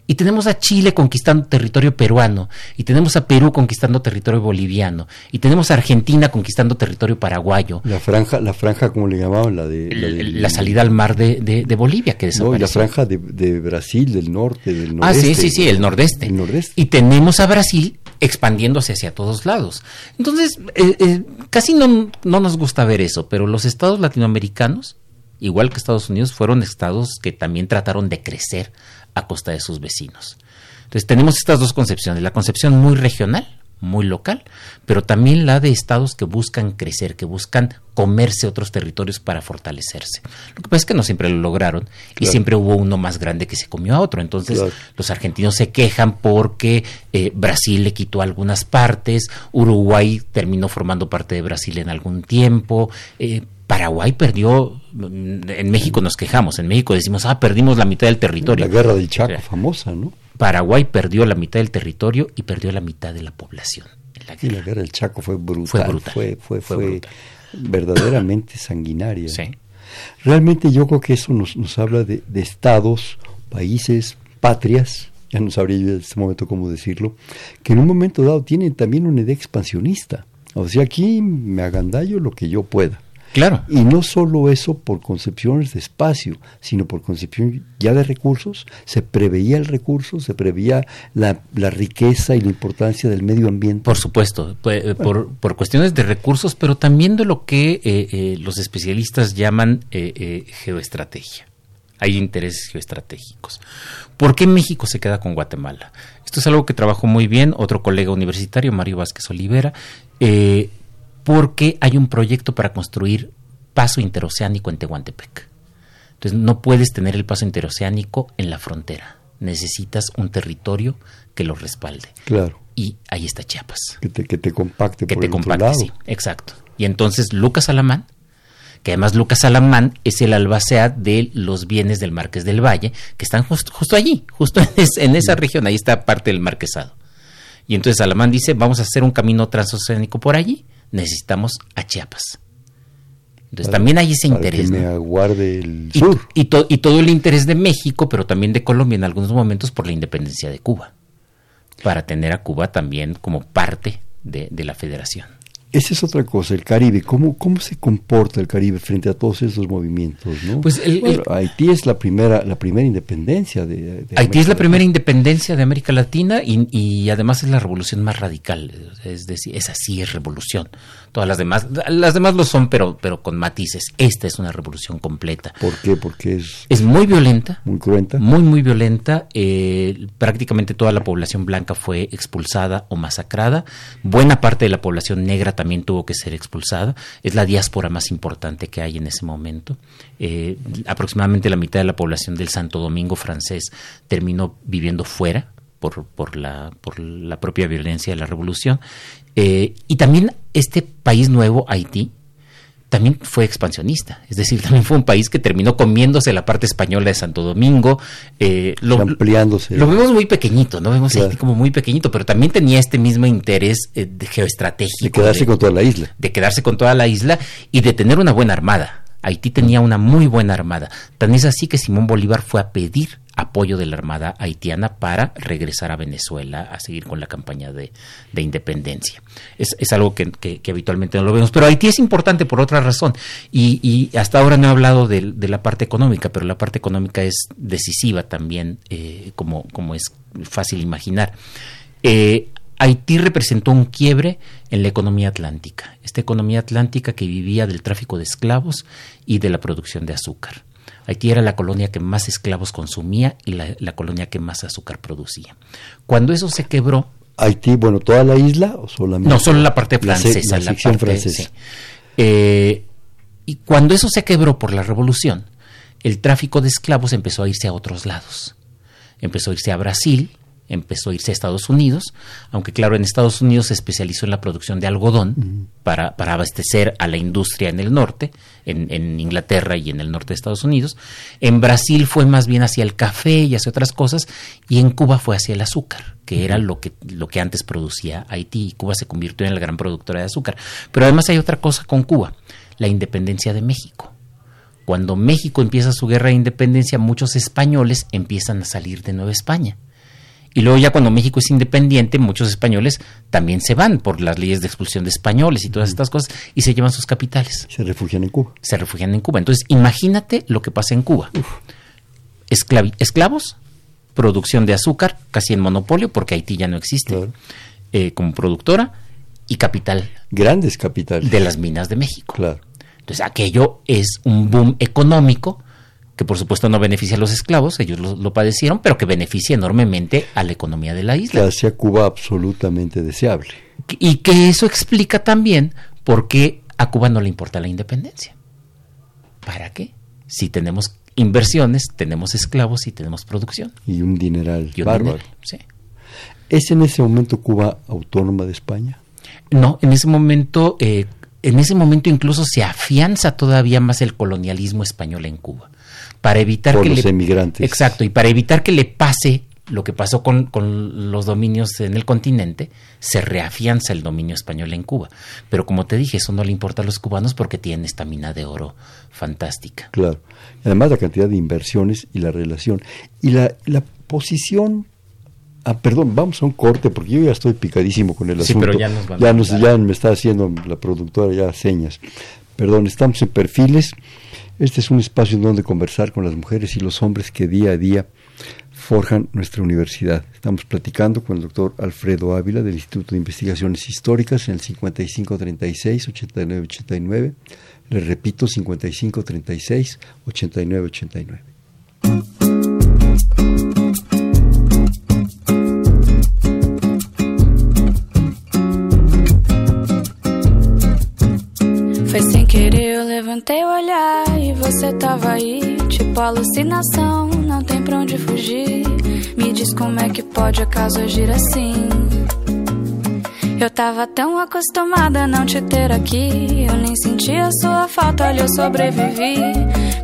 Y tenemos a Chile conquistando territorio peruano, y tenemos a Perú conquistando territorio boliviano, y tenemos a Argentina conquistando territorio paraguayo. La franja, la franja, como le llamaban, la de... La, de- El- La salida al mar de, de- de Bolivia que No, desapareció. y la franja de, de Brasil, del norte, del Ah, noreste. sí, sí, sí, el nordeste. El nordeste. Y tenemos a Brasil expandiéndose hacia todos lados. Entonces, eh, eh, casi no, no nos gusta ver eso, pero los estados latinoamericanos, igual que Estados Unidos, fueron estados que también trataron de crecer a costa de sus vecinos. Entonces, tenemos estas dos concepciones, la concepción muy regional, muy local, pero también la de estados que buscan crecer, que buscan comerse otros territorios para fortalecerse. Lo que pasa es que no siempre lo lograron y Claro. siempre hubo uno más grande que se comió a otro. Entonces, Claro. los argentinos se quejan porque eh, Brasil le quitó algunas partes, Uruguay terminó formando parte de Brasil en algún tiempo, eh, Paraguay perdió, en México nos quejamos, en México decimos, ah, perdimos la mitad del territorio. La guerra del Chaco, famosa, ¿no? Paraguay perdió la mitad del territorio y perdió la mitad de la población. la guerra, la guerra del Chaco fue brutal, fue, fue, fue, verdaderamente sanguinaria. Sí. Realmente yo creo que eso nos, nos habla de, de estados, países, patrias, ya no sabría yo en este momento cómo decirlo, que en un momento dado tienen también una idea expansionista. O sea, aquí me agandallo lo que yo pueda. Claro. Y no solo eso por concepciones de espacio, sino por concepción ya de recursos. Se preveía el recurso, se preveía la, riqueza y la importancia del medio ambiente. Por supuesto, eh, por, por, cuestiones de recursos, pero también de lo que eh, eh, los especialistas llaman geoestrategia. Hay intereses geoestratégicos. ¿Por qué México se queda con Guatemala? Esto es algo que trabajó muy bien otro colega universitario, Mario Vázquez Olivera, eh, porque hay un proyecto para construir paso interoceánico en Tehuantepec. Entonces no puedes tener el paso interoceánico en la frontera. Necesitas un territorio que lo respalde. Claro. Y ahí está Chiapas. Que te, que te compacte que te compacte, sí, exacto. Y entonces Lucas Alamán, que además Lucas Alamán es el albacea de los bienes del Marqués del Valle, que están justo allí, justo en esa región, ahí está parte del marquesado. Y entonces Alamán dice, vamos a hacer un camino transoceánico por allí, necesitamos a Chiapas. Entonces también hay ese interés. Que me aguarde el sur. Y, todo el interés de México, pero también de Colombia en algunos momentos por la independencia de Cuba, para tener a Cuba también como parte de la federación. Esa es otra cosa, el Caribe. ¿Cómo, cómo se comporta el Caribe frente a todos esos movimientos? ¿no? Pues Haití es la primera, la primera independencia de, Haití es la primera independencia de América Latina y, y, además es la revolución más radical. Es decir, esa sí es revolución. Todas las demás, las demás lo son, pero, pero con matices. Esta es una revolución completa. ¿Por qué? Porque es... Es muy violenta. Muy cruenta. Muy, muy violenta. Eh, prácticamente toda la población blanca fue expulsada o masacrada. Buena parte de la población negra también tuvo que ser expulsada. Es la diáspora más importante que hay en ese momento. Eh, aproximadamente la mitad de la población del Santo Domingo francés terminó viviendo fuera por, por, la, por la propia violencia de la revolución. Eh, y también este país nuevo, Haití, también fue expansionista, es decir, también fue un país que terminó comiéndose la parte española de Santo Domingo, eh, lo, ampliándose. Lo vemos muy pequeñito, ¿no? Vemos Haití como muy pequeñito, pero también tenía este mismo interés eh, geoestratégico. De quedarse con toda la isla. De quedarse con toda la isla y de tener una buena armada. Haití tenía una muy buena armada. Tan es así que Simón Bolívar fue a pedir apoyo de la Armada haitiana para regresar a Venezuela a seguir con la campaña de, independencia. Es, algo que, habitualmente no lo vemos, pero Haití es importante por otra razón y, hasta ahora no he hablado de, la parte económica, pero la parte económica es decisiva también, eh, como, como es fácil imaginar. Eh, Haití representó un quiebre en la economía atlántica, esta economía atlántica que vivía del tráfico de esclavos y de la producción de azúcar. Haití era la colonia que más esclavos consumía y la, colonia que más azúcar producía. Cuando eso se quebró... Haití, bueno, toda la isla o solamente... No, solo la parte francesa. La, sección francesa. Eh, y cuando eso se quebró por la revolución, el tráfico de esclavos empezó a irse a otros lados. Empezó a irse a Brasil, empezó a irse a Estados Unidos, aunque claro, en Estados Unidos se especializó en la producción de algodón para, para, abastecer a la industria en el norte, en, en, Inglaterra y en el norte de Estados Unidos. En Brasil fue más bien hacia el café y hacia otras cosas, y en Cuba fue hacia el azúcar, que era lo que, lo que antes producía Haití, y Cuba se convirtió en la gran productora de azúcar. Pero además hay otra cosa con Cuba, la independencia de México. Cuando México empieza su guerra de independencia, muchos españoles empiezan a salir de Nueva España y luego ya cuando México es independiente, muchos españoles también se van por las leyes de expulsión de españoles y todas estas cosas y se llevan sus capitales. Se refugian en Cuba. Se refugian en Cuba. Entonces, imagínate lo que pasa en Cuba. esclavos, producción de azúcar, casi en monopolio, porque Haití ya no existe eh, como productora, y capital. Grandes capitales. De las minas de México. Claro. Entonces, aquello es un boom económico que por supuesto no beneficia a los esclavos, ellos lo, padecieron, pero que beneficia enormemente a la economía de la isla. Que hace a Cuba absolutamente deseable. Y que eso explica también por qué a Cuba no le importa la independencia. ¿Para qué? Si tenemos inversiones, tenemos esclavos y tenemos producción. Y un dineral bárbaro. sí. ¿Es en ese momento Cuba autónoma de España? No, en ese momento eh, en ese momento incluso se afianza todavía más el colonialismo español en Cuba. Para evitar que los le, emigrantes. Exacto, y para evitar que le pase lo que pasó con, con, los dominios en el continente, se reafianza el dominio español en Cuba. Pero como te dije, eso no le importa a los cubanos porque tienen esta mina de oro fantástica. Claro. Además la cantidad de inversiones y la relación. Y la, la posición... Ah, perdón, vamos a un corte porque yo ya estoy picadísimo con el asunto. Sí, pero ya nos van ya, nos, ya me está haciendo la productora ya señas. Perdón, estamos en perfiles. Este es un espacio en donde conversar con las mujeres y los hombres que día a día forjan nuestra universidad. Estamos platicando con el doctor Alfredo Ávila del Instituto de Investigaciones Históricas en el 5536-8989. Le repito, 5536-8989. Levantei o olhar e você tava aí, tipo alucinação, não tem pra onde fugir. Me diz como é que pode acaso agir assim. Eu tava tão acostumada a não te ter aqui, eu nem sentia sua falta, olha, eu sobrevivi.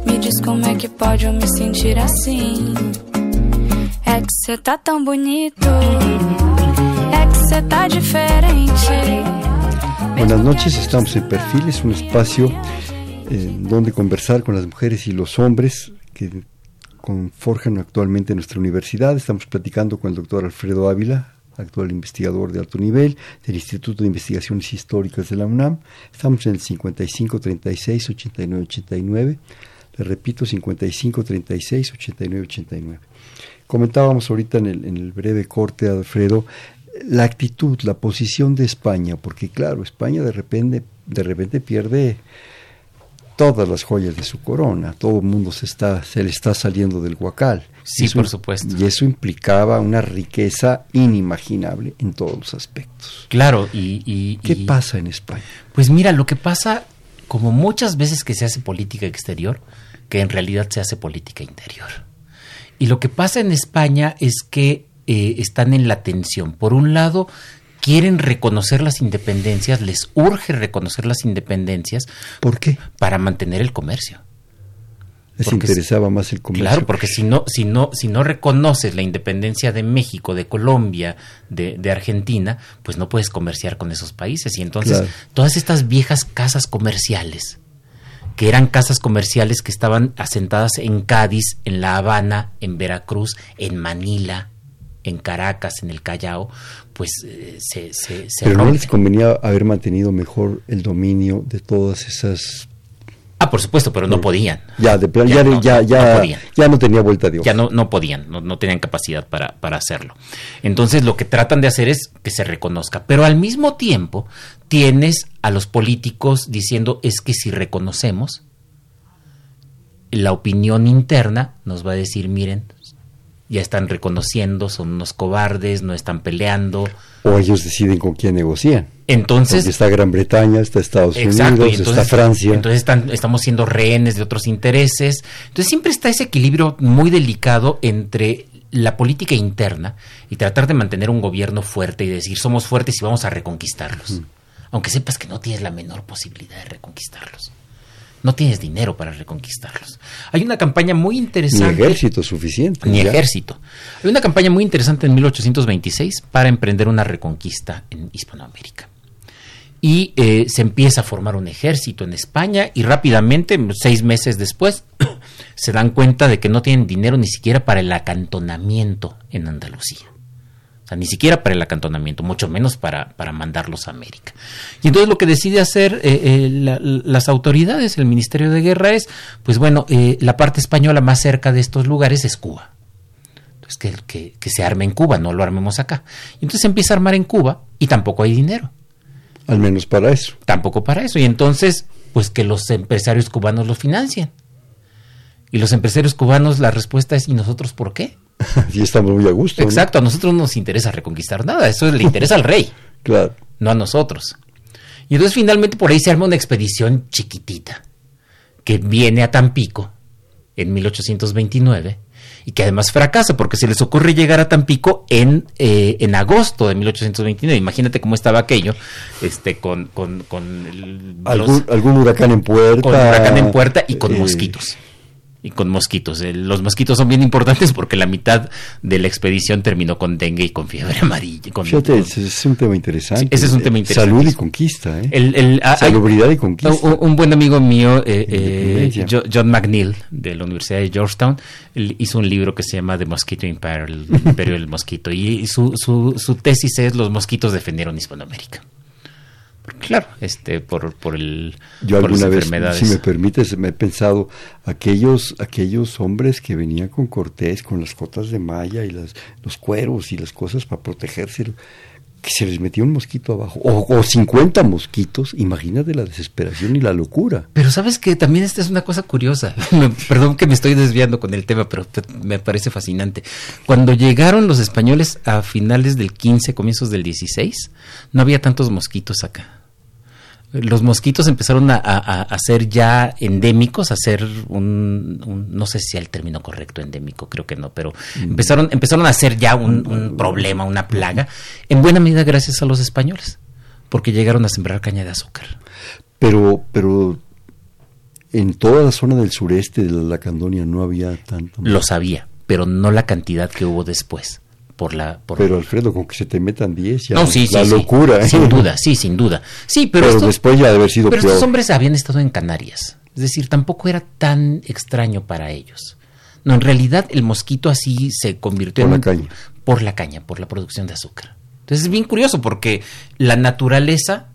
Me diz como é que pode eu me sentir assim. É que cê tá tão bonito, é que cê tá diferente. Buenas noches, estamos en Perfiles, un espacio eh, donde conversar con las mujeres y los hombres que conforjan actualmente nuestra universidad. Estamos platicando con el doctor Alfredo Ávila, actual investigador de alto nivel del Instituto de Investigaciones Históricas de la UNAM. Estamos en el 5536-8989. Le repito, 5536-8989. Comentábamos ahorita en el, en el breve corte, Alfredo, la actitud, la posición de España, porque claro, España de repente, de repente pierde todas las joyas de su corona, todo el mundo se está, se le está saliendo del guacal. Sí, Eso- por supuesto. Y eso implicaba una riqueza inimaginable en todos los aspectos. Claro, y... y- ¿Qué y- pasa en España? Pues mira, lo que pasa, como muchas veces que se hace política exterior, que en realidad se hace política interior. Y lo que pasa en España es que eh, están en la tensión. Por un lado, quieren reconocer las independencias, les urge reconocer las independencias ¿Por qué? para mantener el comercio. Les Porque interesaba más el comercio. Claro, porque si no, si no, si no reconoces la independencia de México, de Colombia, de, de Argentina, pues no puedes comerciar con esos países. Y entonces, Claro. todas estas viejas casas comerciales, que eran casas comerciales que estaban asentadas en Cádiz, en La Habana, en Veracruz, en Manila, en Caracas, en el Callao, pues eh, se, se, se Pero no rompen. les convenía haber mantenido mejor el dominio de todas esas... Ah, por supuesto, pero no podían. Ya, de plan, Ya ya, no, ya, no podían. ya no tenía vuelta de hoja. ya no, no podían, no, no tenían capacidad para, para hacerlo. Entonces lo que tratan de hacer es que se reconozca, pero al mismo tiempo tienes a los políticos diciendo es que si reconocemos, la opinión interna nos va a decir, miren, ya están reconociendo, son unos cobardes, no están peleando. O ellos deciden con quién negocian. Entonces, Porque está Gran Bretaña, está Estados Exacto, Unidos, entonces, está Francia. Entonces están- estamos siendo rehenes de otros intereses. Entonces siempre está ese equilibrio muy delicado entre la política interna y tratar de mantener un gobierno fuerte y decir somos fuertes y vamos a reconquistarlos. Aunque sepas que no tienes la menor posibilidad de reconquistarlos. No tienes dinero para reconquistarlos. Hay una campaña muy ni interesante. ejército suficiente. Ni ya. ejército. Hay una campaña muy interesante en 1826 para emprender una reconquista en Hispanoamérica. Y eh, se empieza a formar un ejército en España y rápidamente, seis meses después, se dan cuenta de que no tienen dinero ni siquiera para el acantonamiento en Andalucía. Sea, ni siquiera para el acantonamiento, mucho menos para, para mandarlos a América. Y entonces lo que decide hacer eh, eh, la- las autoridades, el Ministerio de Guerra es, pues bueno, eh, la parte española más cerca de estos lugares es Cuba. Entonces que, que, que se arme en Cuba, no lo armemos acá. Y entonces se empieza a armar en Cuba y tampoco hay dinero, Al menos para eso. tampoco para eso. Y entonces, pues que los empresarios cubanos lo financien. Y los empresarios cubanos, la respuesta es, ¿y nosotros por qué? y estamos muy a gusto. ¿no? Exacto, a nosotros no nos interesa reconquistar nada, eso le interesa al rey. Claro. no a nosotros. Y entonces finalmente por ahí se arma una expedición chiquitita que viene a Tampico en 1829 y que además fracasa porque se les ocurre llegar a Tampico en, eh, en agosto de 1829. Imagínate cómo estaba aquello, este, con, con, con ¿Algún, algún huracán en puerta. Con huracán en puerta y con eh, mosquitos y con mosquitos. los mosquitos son bien importantes porque la mitad de la expedición terminó con dengue y con fiebre amarilla. Con, Fíjate, ese es un tema interesante. ese es un tema interesante. Salud y conquista, ¿eh? El, ah, Salubridad y conquista. Un, buen amigo mío, eh, eh, John McNeil, de la Universidad de Georgetown, hizo un libro que se llama The Mosquito Empire, el imperio del mosquito, y su, su, su tesis es Los mosquitos defendieron Hispanoamérica. Claro, este, por, por el. Yo alguna vez, si me permites, me he pensado aquellos, aquellos hombres que venían con Cortés, con las cotas de malla y las, los cueros y las cosas para protegerse, que se les metía un mosquito abajo, o, o 50 mosquitos, imagínate la desesperación y la locura. Pero sabes que también esta es una cosa curiosa, perdón que me estoy desviando con el tema, pero me parece fascinante. Cuando llegaron los españoles a finales del 15, comienzos del 16, no había tantos mosquitos acá los mosquitos empezaron a, ser ya endémicos, a ser un, no sé si el término correcto endémico, creo que no, pero mm. empezaron, empezaron a ser ya un, problema, una plaga, en buena medida gracias a los españoles, porque llegaron a sembrar caña de azúcar. Pero, pero en toda la zona del sureste de la Lacandonia no había tanto. Lo sabía, pero no la cantidad que hubo después por la... pero Alfredo, con que se te metan 10 ya no, sí, la locura. ¿eh? Sin duda, sí, sin duda. Sí, pero, después ya de haber sido Pero estos hombres habían estado en Canarias. Es decir, tampoco era tan extraño para ellos. No, en realidad el mosquito así se convirtió por en... Por la caña. Por la caña, por la producción de azúcar. Entonces es bien curioso porque la naturaleza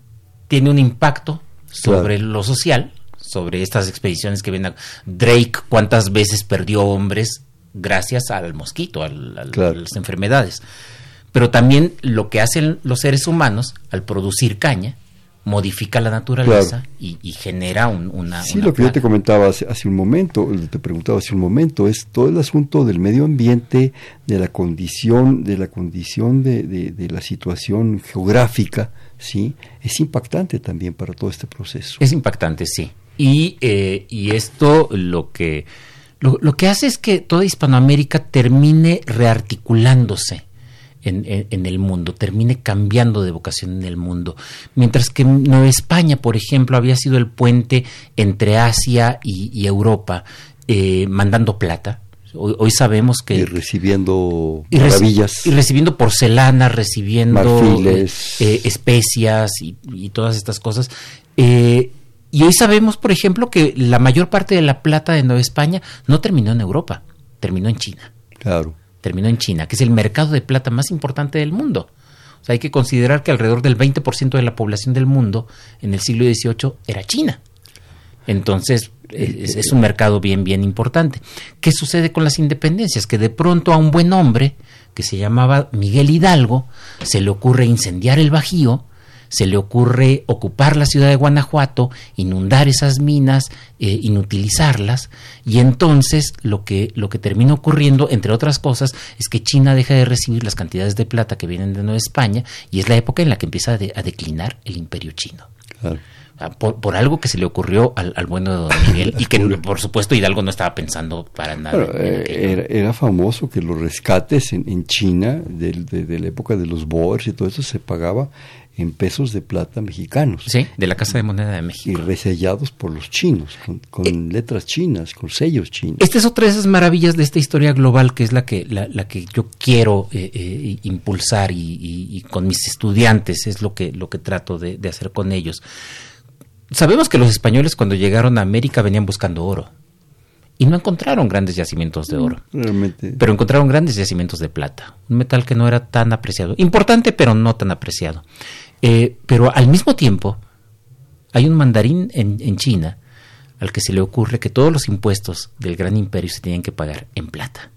tiene un impacto sobre lo social, sobre estas expediciones que ven Drake, cuántas veces perdió hombres gracias al mosquito, a las enfermedades. Pero también lo que hacen los seres humanos al producir caña, modifica la naturaleza y, genera una... Sí, lo que yo te comentaba hace, un momento, te preguntaba hace un momento, es todo el asunto del medio ambiente, de la condición, de la condición de, de, la situación geográfica, ¿sí? Es impactante también para todo este proceso. Es impactante, sí. Y, eh, y esto lo que lo, que hace es que toda Hispanoamérica termine rearticulándose en, el mundo, termine cambiando de vocación en el mundo. Mientras que Nueva España, por ejemplo, había sido el puente entre Asia y, Europa, eh, mandando plata. Hoy, sabemos que... Y recibiendo maravillas. Y recibiendo porcelana, recibiendo eh, eh, especias y, todas estas cosas. Eh, y hoy sabemos, por ejemplo, que la mayor parte de la plata de Nueva España no terminó en Europa, terminó en China. Claro. Terminó en China, que es el mercado de plata más importante del mundo. O sea, hay que considerar que alrededor del 20% de la población del mundo en el siglo XVIII era China. Entonces, es, es, un mercado bien, bien importante. ¿Qué sucede con las independencias? Que de pronto a un buen hombre, que se llamaba Miguel Hidalgo, se le ocurre incendiar el Bajío se le ocurre ocupar la ciudad de Guanajuato, inundar esas minas, eh, inutilizarlas, y entonces lo que, lo que termina ocurriendo, entre otras cosas, es que China deja de recibir las cantidades de plata que vienen de Nueva España, y es la época en la que empieza a, declinar el imperio chino. Ah, por, algo que se le ocurrió al, bueno de Don Miguel y que por supuesto Hidalgo no estaba pensando para nada. Eh, era, famoso que los rescates en, China de, de, la época de los Boers y todo eso se pagaba en pesos de plata mexicanos. Sí, de la Casa de Moneda de México. Y resellados por los chinos, con, eh, letras chinas, con sellos chinos. Esta es otra de esas maravillas de esta historia global que es la que, la, la que yo quiero eh, eh, impulsar y, con mis estudiantes es lo que, lo que trato de, de hacer con ellos. Sabemos que los españoles cuando llegaron a América venían buscando oro y no encontraron grandes yacimientos de oro. Realmente. Pero encontraron grandes yacimientos de plata, un metal que no era tan apreciado, importante pero no tan apreciado. Eh, pero al mismo tiempo, hay un mandarín en, China al que se le ocurre que todos los impuestos del gran imperio se tienen que pagar en plata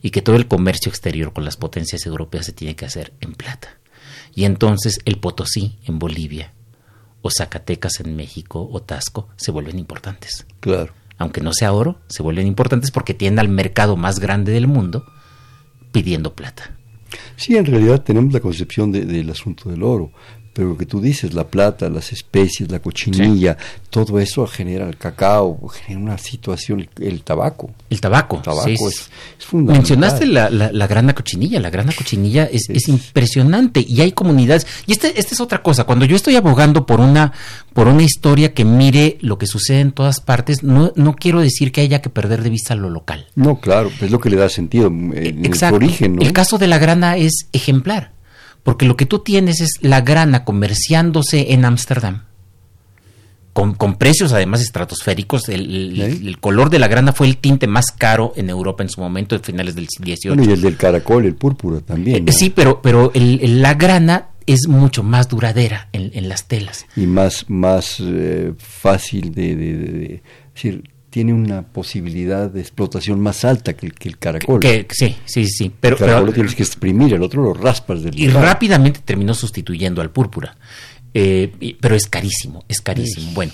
y que todo el comercio exterior con las potencias europeas se tiene que hacer en plata. Y entonces el Potosí en Bolivia, o Zacatecas en México, o Tasco, se vuelven importantes. Claro. Aunque no sea oro, se vuelven importantes porque tienen al mercado más grande del mundo pidiendo plata. Sí, en realidad tenemos la concepción del asunto del oro, pero lo que tú dices, la plata, las especies, la cochinilla, todo eso genera el cacao, genera una situación, el, tabaco. El tabaco, el tabaco es, fundamental. Mencionaste la, la, grana cochinilla, la grana cochinilla es, es, impresionante y hay comunidades. Y esta este es otra cosa, cuando yo estoy abogando por una, por una historia que mire lo que sucede en todas partes, no, no quiero decir que haya que perder de vista lo local. No, claro, es lo que le da sentido en Exacto. el origen. El caso de la grana es ejemplar porque lo que tú tienes es la grana comerciándose en Ámsterdam. Con, con, precios además estratosféricos. El, color de la grana fue el tinte más caro en Europa en su momento, en finales del 18. y el del caracol, el púrpura también. Eh, sí, pero, pero la grana es mucho más duradera en, las telas. Y más, más eh, fácil de, de, decir, tiene una posibilidad de explotación más alta que, el caracol. Que, sí, sí, sí. Pero, el caracol lo tienes que exprimir, el otro lo raspas del Y rápidamente terminó sustituyendo al púrpura. Eh, pero es carísimo, es carísimo. Bueno,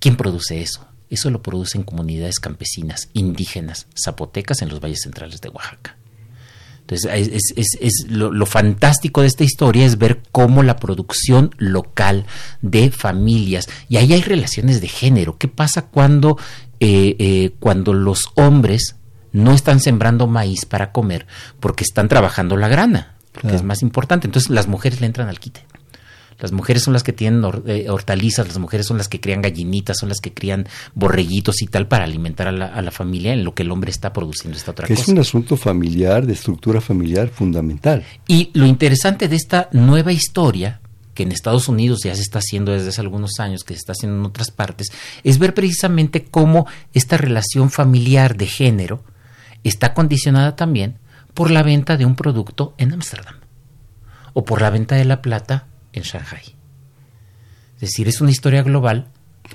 ¿quién produce eso? Eso lo producen comunidades campesinas, indígenas, zapotecas en los valles centrales de Oaxaca. Entonces, es, lo, fantástico de esta historia es ver cómo la producción local de familias, y ahí hay relaciones de género. ¿Qué pasa cuando eh, eh, cuando los hombres no están sembrando maíz para comer porque están trabajando la grana, que es más importante. Entonces las mujeres le entran al quite. Las mujeres son las que tienen eh, hortalizas, las mujeres son las que crían gallinitas, son las que crían borreguitos y tal para alimentar a la, familia en lo que el hombre está produciendo esta otra cosa. Es un asunto familiar, de estructura familiar fundamental. Y lo interesante de esta nueva historia que en Estados Unidos ya se está haciendo desde hace algunos años, que se está haciendo en otras partes, es ver precisamente cómo esta relación familiar de género está condicionada también por la venta de un producto en Ámsterdam o por la venta de la plata en Shanghai. Es decir, es una historia global,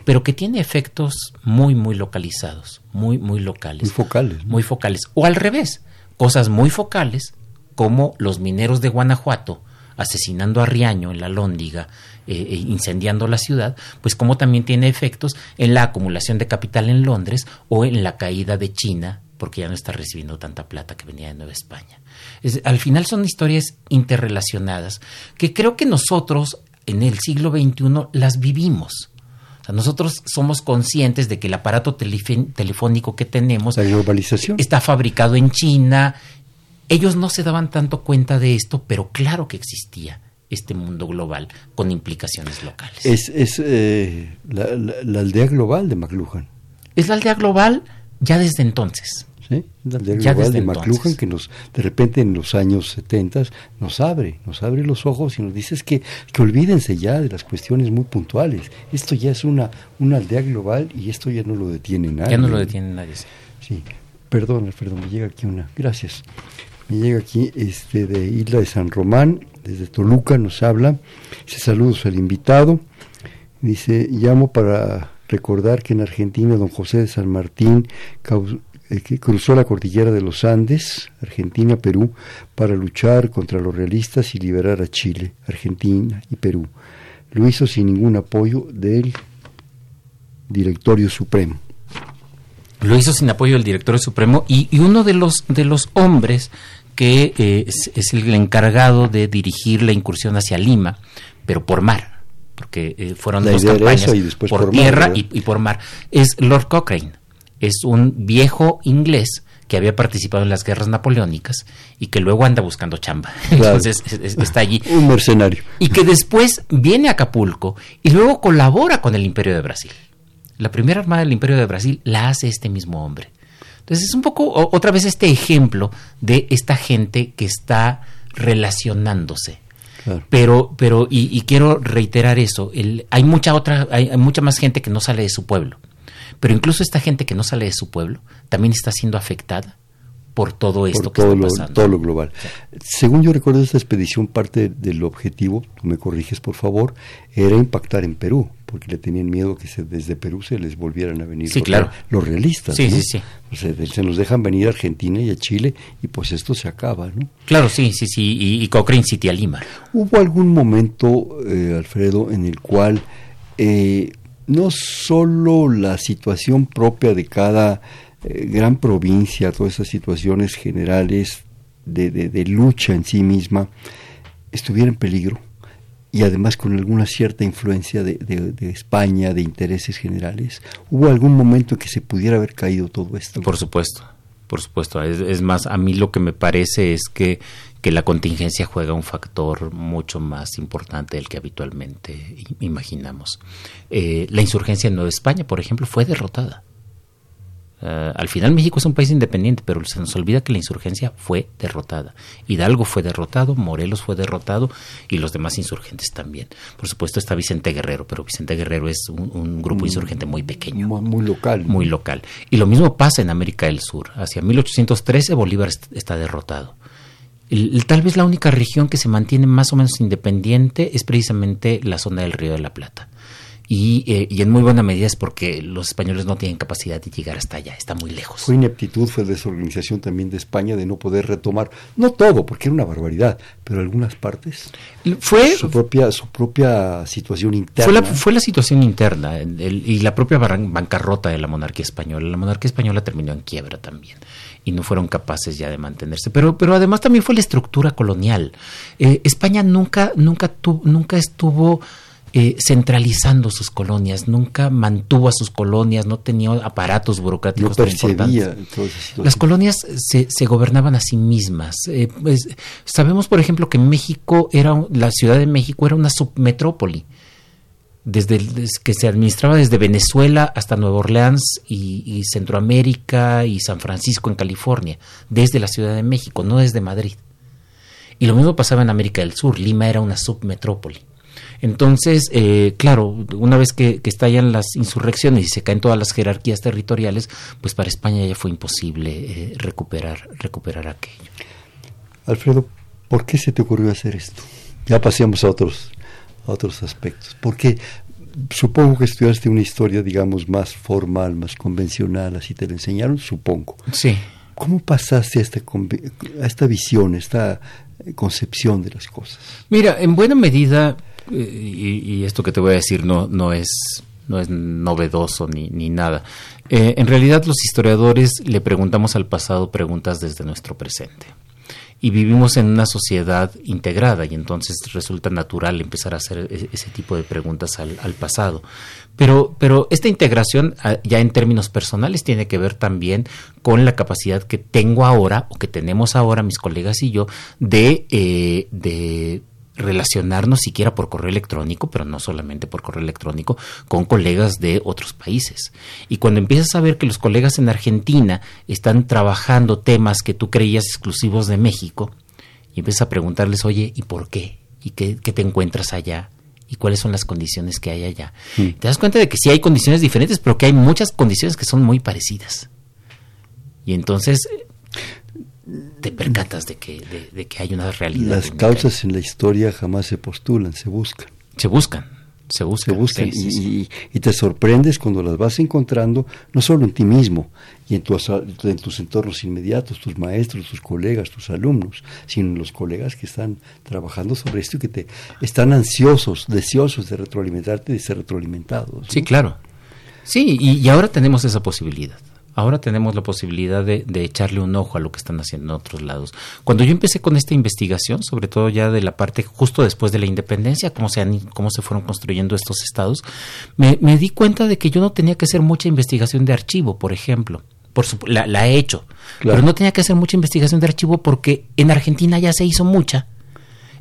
pero que tiene efectos muy, muy localizados, muy, muy locales. Muy focales. Muy focales. O al revés, cosas muy focales como los mineros de Guanajuato asesinando a Riaño en la Lóndiga, eh, eh, incendiando la ciudad, pues como también tiene efectos en la acumulación de capital en Londres o en la caída de China porque ya no está recibiendo tanta plata que venía de Nueva España. al final son historias interrelacionadas que creo que nosotros en el siglo XXI las vivimos. nosotros somos conscientes de que el aparato telefónico que tenemos está fabricado en China, ellos no se daban tanto cuenta de esto, pero claro que existía este mundo global con implicaciones locales. Es, es eh, la, aldea global de McLuhan. Es la aldea global ya desde entonces. Sí, la aldea global de McLuhan que nos, de repente en los años 70 nos abre, nos abre los ojos y nos dice que, que olvídense ya de las cuestiones muy puntuales. Esto ya es una, una aldea global y esto ya no lo detiene nadie. Ya no lo detiene nadie. Sí, perdón, Alfredo, me llega aquí una. Gracias. Me llega aquí este de Isla de San Román, desde Toluca nos habla. Dice saludos al invitado. Dice, llamo para recordar que en Argentina don José de San Martín eh, cruzó la cordillera de los Andes, Argentina, Perú, para luchar contra los realistas y liberar a Chile, Argentina y Perú. Lo hizo sin ningún apoyo del Directorio Supremo. Lo hizo sin apoyo del director supremo y, uno de los, de los hombres que eh, es, el encargado de dirigir la incursión hacia Lima, pero por mar, porque eh, fueron dos campañas, por, tierra y, por mar, es Lord Cochrane. Es un viejo inglés que había participado en las guerras napoleónicas y que luego anda buscando chamba. Entonces está allí. Un mercenario. Y que después viene a Acapulco y luego colabora con el Imperio de Brasil. La primera armada del Imperio de Brasil la hace este mismo hombre. Entonces es un poco otra vez este ejemplo de esta gente que está relacionándose. Pero, pero, y, quiero reiterar eso, hay mucha otra, hay, mucha más gente que no sale de su pueblo. Pero incluso esta gente que no sale de su pueblo también está siendo afectada por todo esto que está pasando. todo lo global. Según yo recuerdo, esta expedición, parte del objetivo, tú me corriges por favor, era impactar en Perú, porque le tenían miedo que se, desde Perú se les volvieran a venir los, claro. los realistas. Sí, sí, sí. se nos dejan venir a Argentina y a Chile y pues esto se acaba, ¿no? Claro, sí, sí, sí. Y, y Cochrane City a Lima. ¿Hubo algún momento, eh, Alfredo, en el cual eh, no solo la situación propia de cada eh, gran provincia, todas esas situaciones generales de, lucha en sí misma estuviera en peligro y además con alguna cierta influencia de, de, España, de intereses generales. ¿Hubo algún momento en que se pudiera haber caído todo esto? Por supuesto, por supuesto. Es, más, a mí lo que me parece es que, que, la contingencia juega un factor mucho más importante del que habitualmente imaginamos. Eh, la insurgencia en Nueva España, por ejemplo, fue derrotada. Eh, al final México es un país independiente, pero se nos olvida que la insurgencia fue derrotada. Hidalgo fue derrotado, Morelos fue derrotado y los demás insurgentes también. Por supuesto está Vicente Guerrero, pero Vicente Guerrero es un, grupo mm, insurgente muy pequeño. Muy, local. Muy local. Y lo mismo pasa en América del Sur. Hacia 1813 Bolívar está derrotado. tal vez la única región que se mantiene más o menos independiente es precisamente la zona del Río de la Plata. Eh, y, en muy buena medida es porque los españoles no tienen capacidad de llegar hasta allá, está muy lejos. Fue ineptitud, fue desorganización también de España de no poder retomar, no todo, porque era una barbaridad, pero algunas partes. Fue su propia, su propia situación interna. Fue la, situación interna y la propia bancarrota de la monarquía española. La monarquía española terminó en quiebra también y no fueron capaces ya de mantenerse. Pero, pero además también fue la estructura colonial. Eh, España nunca, nunca, nunca estuvo eh, centralizando sus colonias, nunca mantuvo a sus colonias, no tenía aparatos burocráticos no importantes. Las colonias se, se, gobernaban a sí mismas. Eh, pues, sabemos, por ejemplo, que México era, la Ciudad de México era una submetrópoli. Desde, que se administraba desde Venezuela hasta Nueva Orleans y, y Centroamérica y San Francisco en California, desde la Ciudad de México, no desde Madrid. Y lo mismo pasaba en América del Sur, Lima era una submetrópoli. Entonces, eh, claro, una vez que, estallan las insurrecciones y se caen todas las jerarquías territoriales, pues para España ya fue imposible eh, recuperar, recuperar aquello. Alfredo, ¿por qué se te ocurrió hacer esto? Ya pasemos a otros, a otros aspectos. Porque supongo que estudiaste una historia, digamos, más formal, más convencional, así te la enseñaron, supongo. Sí. ¿Cómo pasaste a esta, a esta visión, a esta concepción de las cosas? Mira, en buena medida y, esto que te voy a decir no, no es no es novedoso ni, ni nada. Eh, en realidad los historiadores le preguntamos al pasado preguntas desde nuestro presente. Y vivimos en una sociedad integrada y entonces resulta natural empezar a hacer e, ese tipo de preguntas al, pasado. Pero, pero esta integración ah, ya en términos personales tiene que ver también con la capacidad que tengo ahora o que tenemos ahora mis colegas y yo de, eh, de relacionarnos siquiera por correo electrónico, pero no solamente por correo electrónico, con colegas de otros países. Y cuando empiezas a ver que los colegas en Argentina están trabajando temas que tú creías exclusivos de México, y empiezas a preguntarles, oye, ¿y por qué? ¿Y qué, te encuentras allá? ¿Y cuáles son las condiciones que hay allá? Mm. Te das cuenta de que sí hay condiciones diferentes, pero que hay muchas condiciones que son muy parecidas. Y entonces te percatas de que, de, que hay una realidad. Las causas en la historia jamás se postulan, se buscan. Se buscan, se buscan. Se buscan y, te sorprendes cuando las vas encontrando, no solo en ti mismo y en, tu, en tus entornos inmediatos, tus maestros, tus colegas, tus alumnos, sino en los colegas que están trabajando sobre esto y que te están ansiosos, deseosos de retroalimentarte y de ser retroalimentados. Sí, claro. Sí, y ahora tenemos esa posibilidad. Ahora tenemos la posibilidad de, echarle un ojo a lo que están haciendo en otros lados. Cuando yo empecé con esta investigación, sobre todo ya de la parte justo después de la independencia, cómo se, han, cómo se fueron construyendo estos estados, me, di cuenta de que yo no tenía que hacer mucha investigación de archivo, por ejemplo. Por la, he hecho, pero no tenía que hacer mucha investigación de archivo porque en Argentina ya se hizo mucha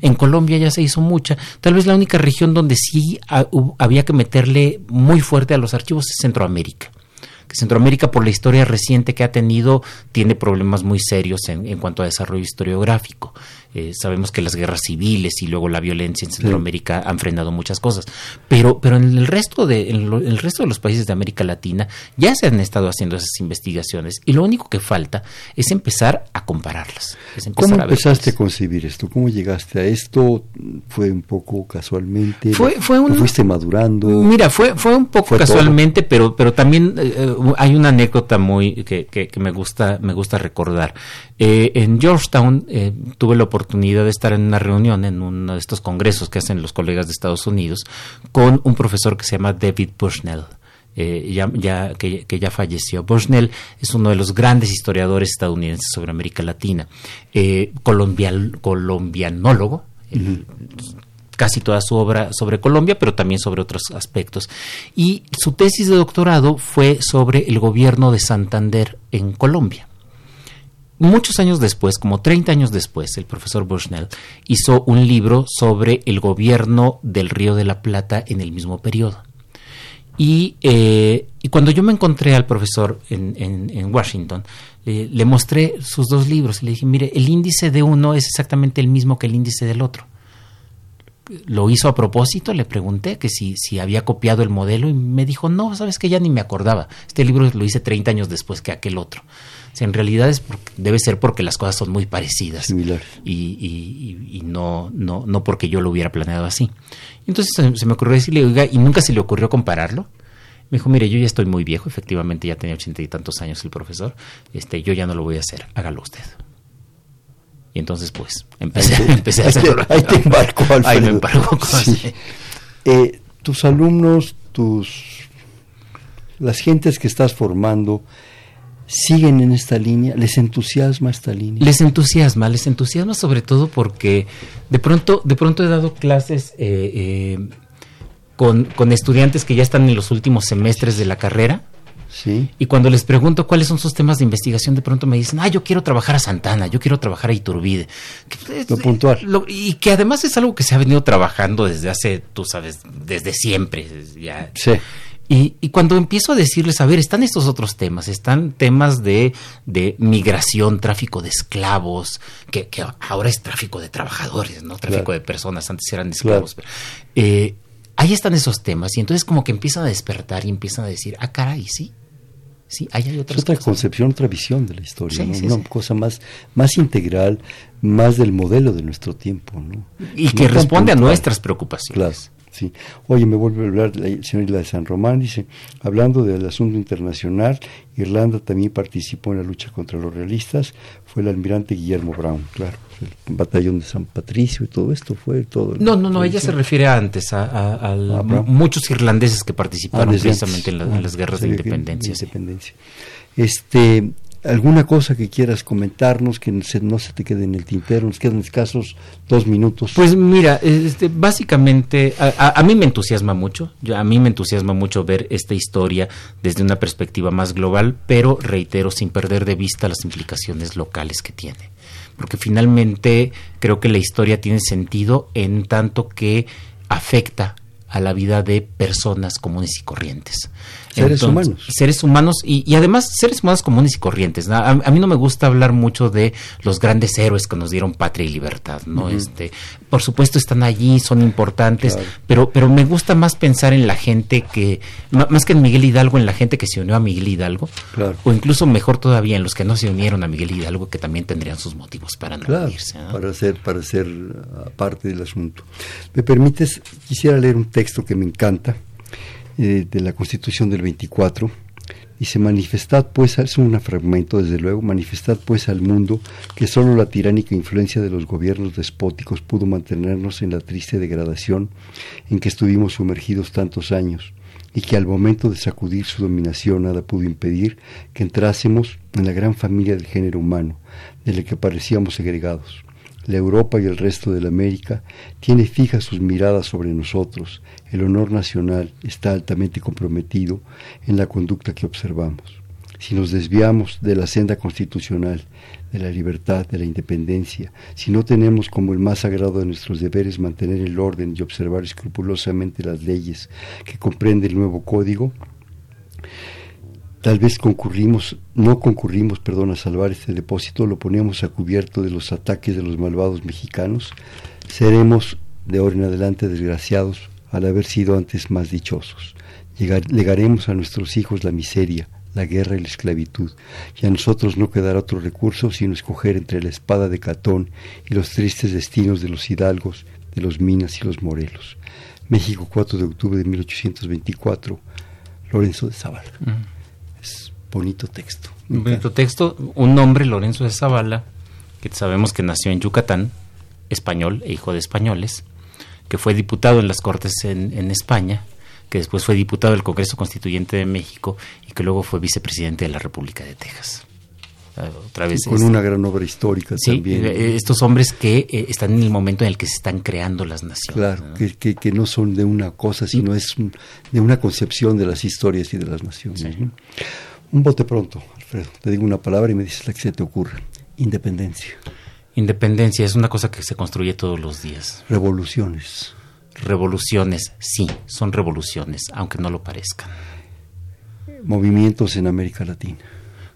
en Colombia ya se hizo mucha. Tal vez la única región donde sí había que meterle muy fuerte a los archivos es Centroamérica. Centroamérica, por la historia reciente que ha tenido, tiene problemas muy serios en, en cuanto a desarrollo historiográfico. Eh, sabemos que las guerras civiles y luego la violencia en Centroamérica han frenado muchas cosas, pero, pero en el resto de en el resto de los países de América Latina ya se han estado haciendo esas investigaciones y lo único que falta es empezar a compararlas. ¿Cómo empezaste a concebir esto? ¿Cómo llegaste a esto? ¿Fue un poco casualmente? Fue, fue un, fuiste madurando? Mira, fue, fue un poco casualmente, pero, pero también eh, eh, hay una anécdota muy que, que, me gusta me gusta recordar. en Georgetown tuve la oportunidad oportunidad de estar en una reunión, en uno de estos congresos que hacen los colegas de Estados Unidos, con un profesor que se llama David Bushnell. eh, ya, ya, que, ya falleció. Bushnell es uno de los grandes historiadores estadounidenses sobre América Latina, eh, colombianólogo, casi toda su obra sobre Colombia, pero también sobre otros aspectos. Y su tesis de doctorado fue sobre el gobierno de Santander en Colombia. Muchos años después, como 30 años después, el profesor Bushnell hizo un libro sobre el gobierno del Río de la Plata en el mismo periodo. Y, eh, y cuando yo me encontré al profesor en, en, Washington, le mostré sus dos libros y le dije, mire, el índice de uno es exactamente el mismo que el índice del otro. Lo hizo a propósito, le pregunté que si, si había copiado el modelo y me dijo, no, sabes que ya ni me acordaba. Este libro lo hice 30 años después que aquel otro. En realidad es debe ser porque las cosas son muy parecidas. Y, y, y, no, no, no porque yo lo hubiera planeado así. Entonces se, me ocurrió decirle, oiga, ¿y nunca se le ocurrió compararlo? Me dijo, mire, yo ya estoy muy viejo, efectivamente ya tenía ochenta y tantos años el profesor, este, yo ya no lo voy a hacer, hágalo usted. Y entonces, pues, empecé, empecé a hacerlo. Ahí te embarcó, Alfredo. Ahí me embarcó. Eh, tus alumnos, tus las gentes que estás formando, siguen en esta línea? ¿Les entusiasma esta línea? Les entusiasma, les entusiasma sobre todo porque de pronto, de pronto he dado clases eh, eh, con, con, estudiantes que ya están en los últimos semestres de la carrera. Sí. Y cuando les pregunto cuáles son sus temas de investigación, de pronto me dicen, ah, yo quiero trabajar a Santana, yo quiero trabajar a Iturbide. Lo puntual. y que además es algo que se ha venido trabajando desde hace, tú sabes, desde siempre. Ya. Sí. Y, cuando empiezo a decirles, a ver, están estos otros temas, están temas de, de migración, tráfico de esclavos, que, ahora es tráfico de trabajadores, ¿no? Tráfico de personas, antes eran esclavos. Eh, ahí están esos temas y entonces como que empiezan a despertar y empiezan a decir, ah, caray, sí. Sí, ahí hay otras es otra concepción, otra visión de la historia, una cosa más, más integral, más del modelo de nuestro tiempo. ¿no? Y que responde a nuestras preocupaciones. Claro. Sí. Oye, me vuelve a hablar el señor Isla de San Román, dice, hablando del asunto internacional, Irlanda también participó en la lucha contra los realistas, fue el almirante Guillermo Brown, claro, el batallón de San Patricio y todo esto fue todo. No, no, no, ella se refiere antes a, muchos irlandeses que participaron precisamente en, en, las guerras de independencia. independencia. Este, ¿Alguna cosa que quieras comentarnos que no se te quede en el tintero? Nos quedan escasos dos minutos. Pues mira, este, básicamente a, mí me entusiasma mucho, a mí me entusiasma mucho ver esta historia desde una perspectiva más global, pero reitero, sin perder de vista las implicaciones locales que tiene. Porque finalmente creo que la historia tiene sentido en tanto que afecta a la vida de personas comunes y corrientes. Seres humanos. Seres humanos y, además seres humanos comunes y corrientes. A, mí no me gusta hablar mucho de los grandes héroes que nos dieron patria y libertad, ¿no? este, por supuesto están allí, son importantes, pero, pero me gusta más pensar en la gente que, más que en Miguel Hidalgo, en la gente que se unió a Miguel Hidalgo, o incluso mejor todavía en los que no se unieron a Miguel Hidalgo, que también tendrían sus motivos para no unirse. Para ser, para ser ah, parte del asunto. ¿Me permites? Quisiera leer un texto que me encanta eh, de la Constitución del 24. Dice, manifestad pues, es un fragmento desde luego, manifestad pues al mundo que solo la tiránica influencia de los gobiernos despóticos pudo mantenernos en la triste degradación en que estuvimos sumergidos tantos años, y que al momento de sacudir su dominación nada pudo impedir que entrásemos en la gran familia del género humano, de la que parecíamos segregados la Europa y el resto de la América, tiene fijas sus miradas sobre nosotros. El honor nacional está altamente comprometido en la conducta que observamos. Si nos desviamos de la senda constitucional, de la libertad, de la independencia, si no tenemos como el más sagrado de nuestros deberes mantener el orden y observar escrupulosamente las leyes que comprende el nuevo código, Tal vez concurrimos, no concurrimos, perdón, a salvar este depósito, lo ponemos a cubierto de los ataques de los malvados mexicanos, seremos de ahora en adelante desgraciados al haber sido antes más dichosos. legaremos a nuestros hijos la miseria, la guerra y la esclavitud, y a nosotros no quedará otro recurso sino escoger entre la espada de Catón y los tristes destinos de los hidalgos, de los Minas y los Morelos. México, 4 de octubre de 1824, Lorenzo de Zavala bonito texto. Un bonito texto, un nombre, Lorenzo de Zavala, que sabemos que nació en Yucatán, español e hijo de españoles, que fue diputado en las Cortes en, España, que después fue diputado del Congreso Constituyente de México y que luego fue vicepresidente de la República de Texas. Ah, otra vez con una gran obra histórica también. Eh, estos hombres que eh, están en el momento en el que se están creando las naciones. Claro, Que, que, no son de una cosa, sino es de una concepción de las historias y de las naciones. Un bote pronto, Alfredo. Te digo una palabra y me dices la que se te ocurra. Independencia. Independencia es una cosa que se construye todos los días. Revoluciones. Revoluciones, sí, son revoluciones, aunque no lo parezcan. Movimientos en América Latina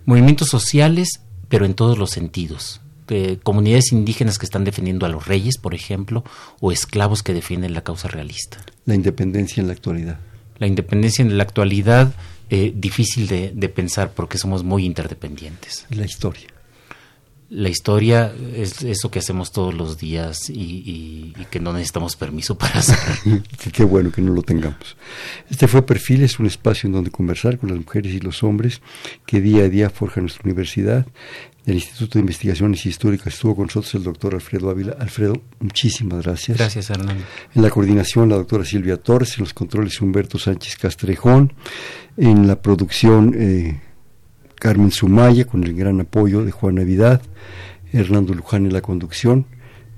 movimientos sociales, pero en todos los sentidos. De comunidades indígenas que están defendiendo a los reyes, por ejemplo, o esclavos que defienden la causa realista. La independencia en la actualidad. La independencia en la actualidad, eh, difícil de, de pensar porque somos muy interdependientes. La historia la historia es eso que hacemos todos los días y, que no necesitamos permiso para hacer. Qué bueno que no lo tengamos. Este fue Perfiles, un espacio en donde conversar con las mujeres y los hombres que día a día forjan nuestra universidad. Del Instituto de Investigaciones Históricas estuvo con nosotros el doctor Alfredo Ávila. Alfredo, muchísimas gracias. Gracias, Hernán. En la coordinación, la doctora Silvia Torres, en los controles, Humberto Sánchez Castrejón, en la producción... Eh, Carmen Sumaya, con el gran apoyo de Juan Navidad, Hernando Luján en la conducción.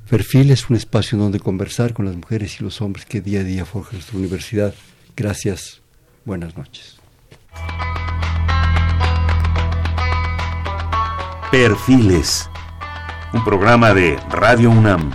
Perfil es un espacio donde conversar con las mujeres y los hombres que día a día forjan nuestra universidad. Gracias. Buenas noches. Perfiles, un programa de Radio UNAM.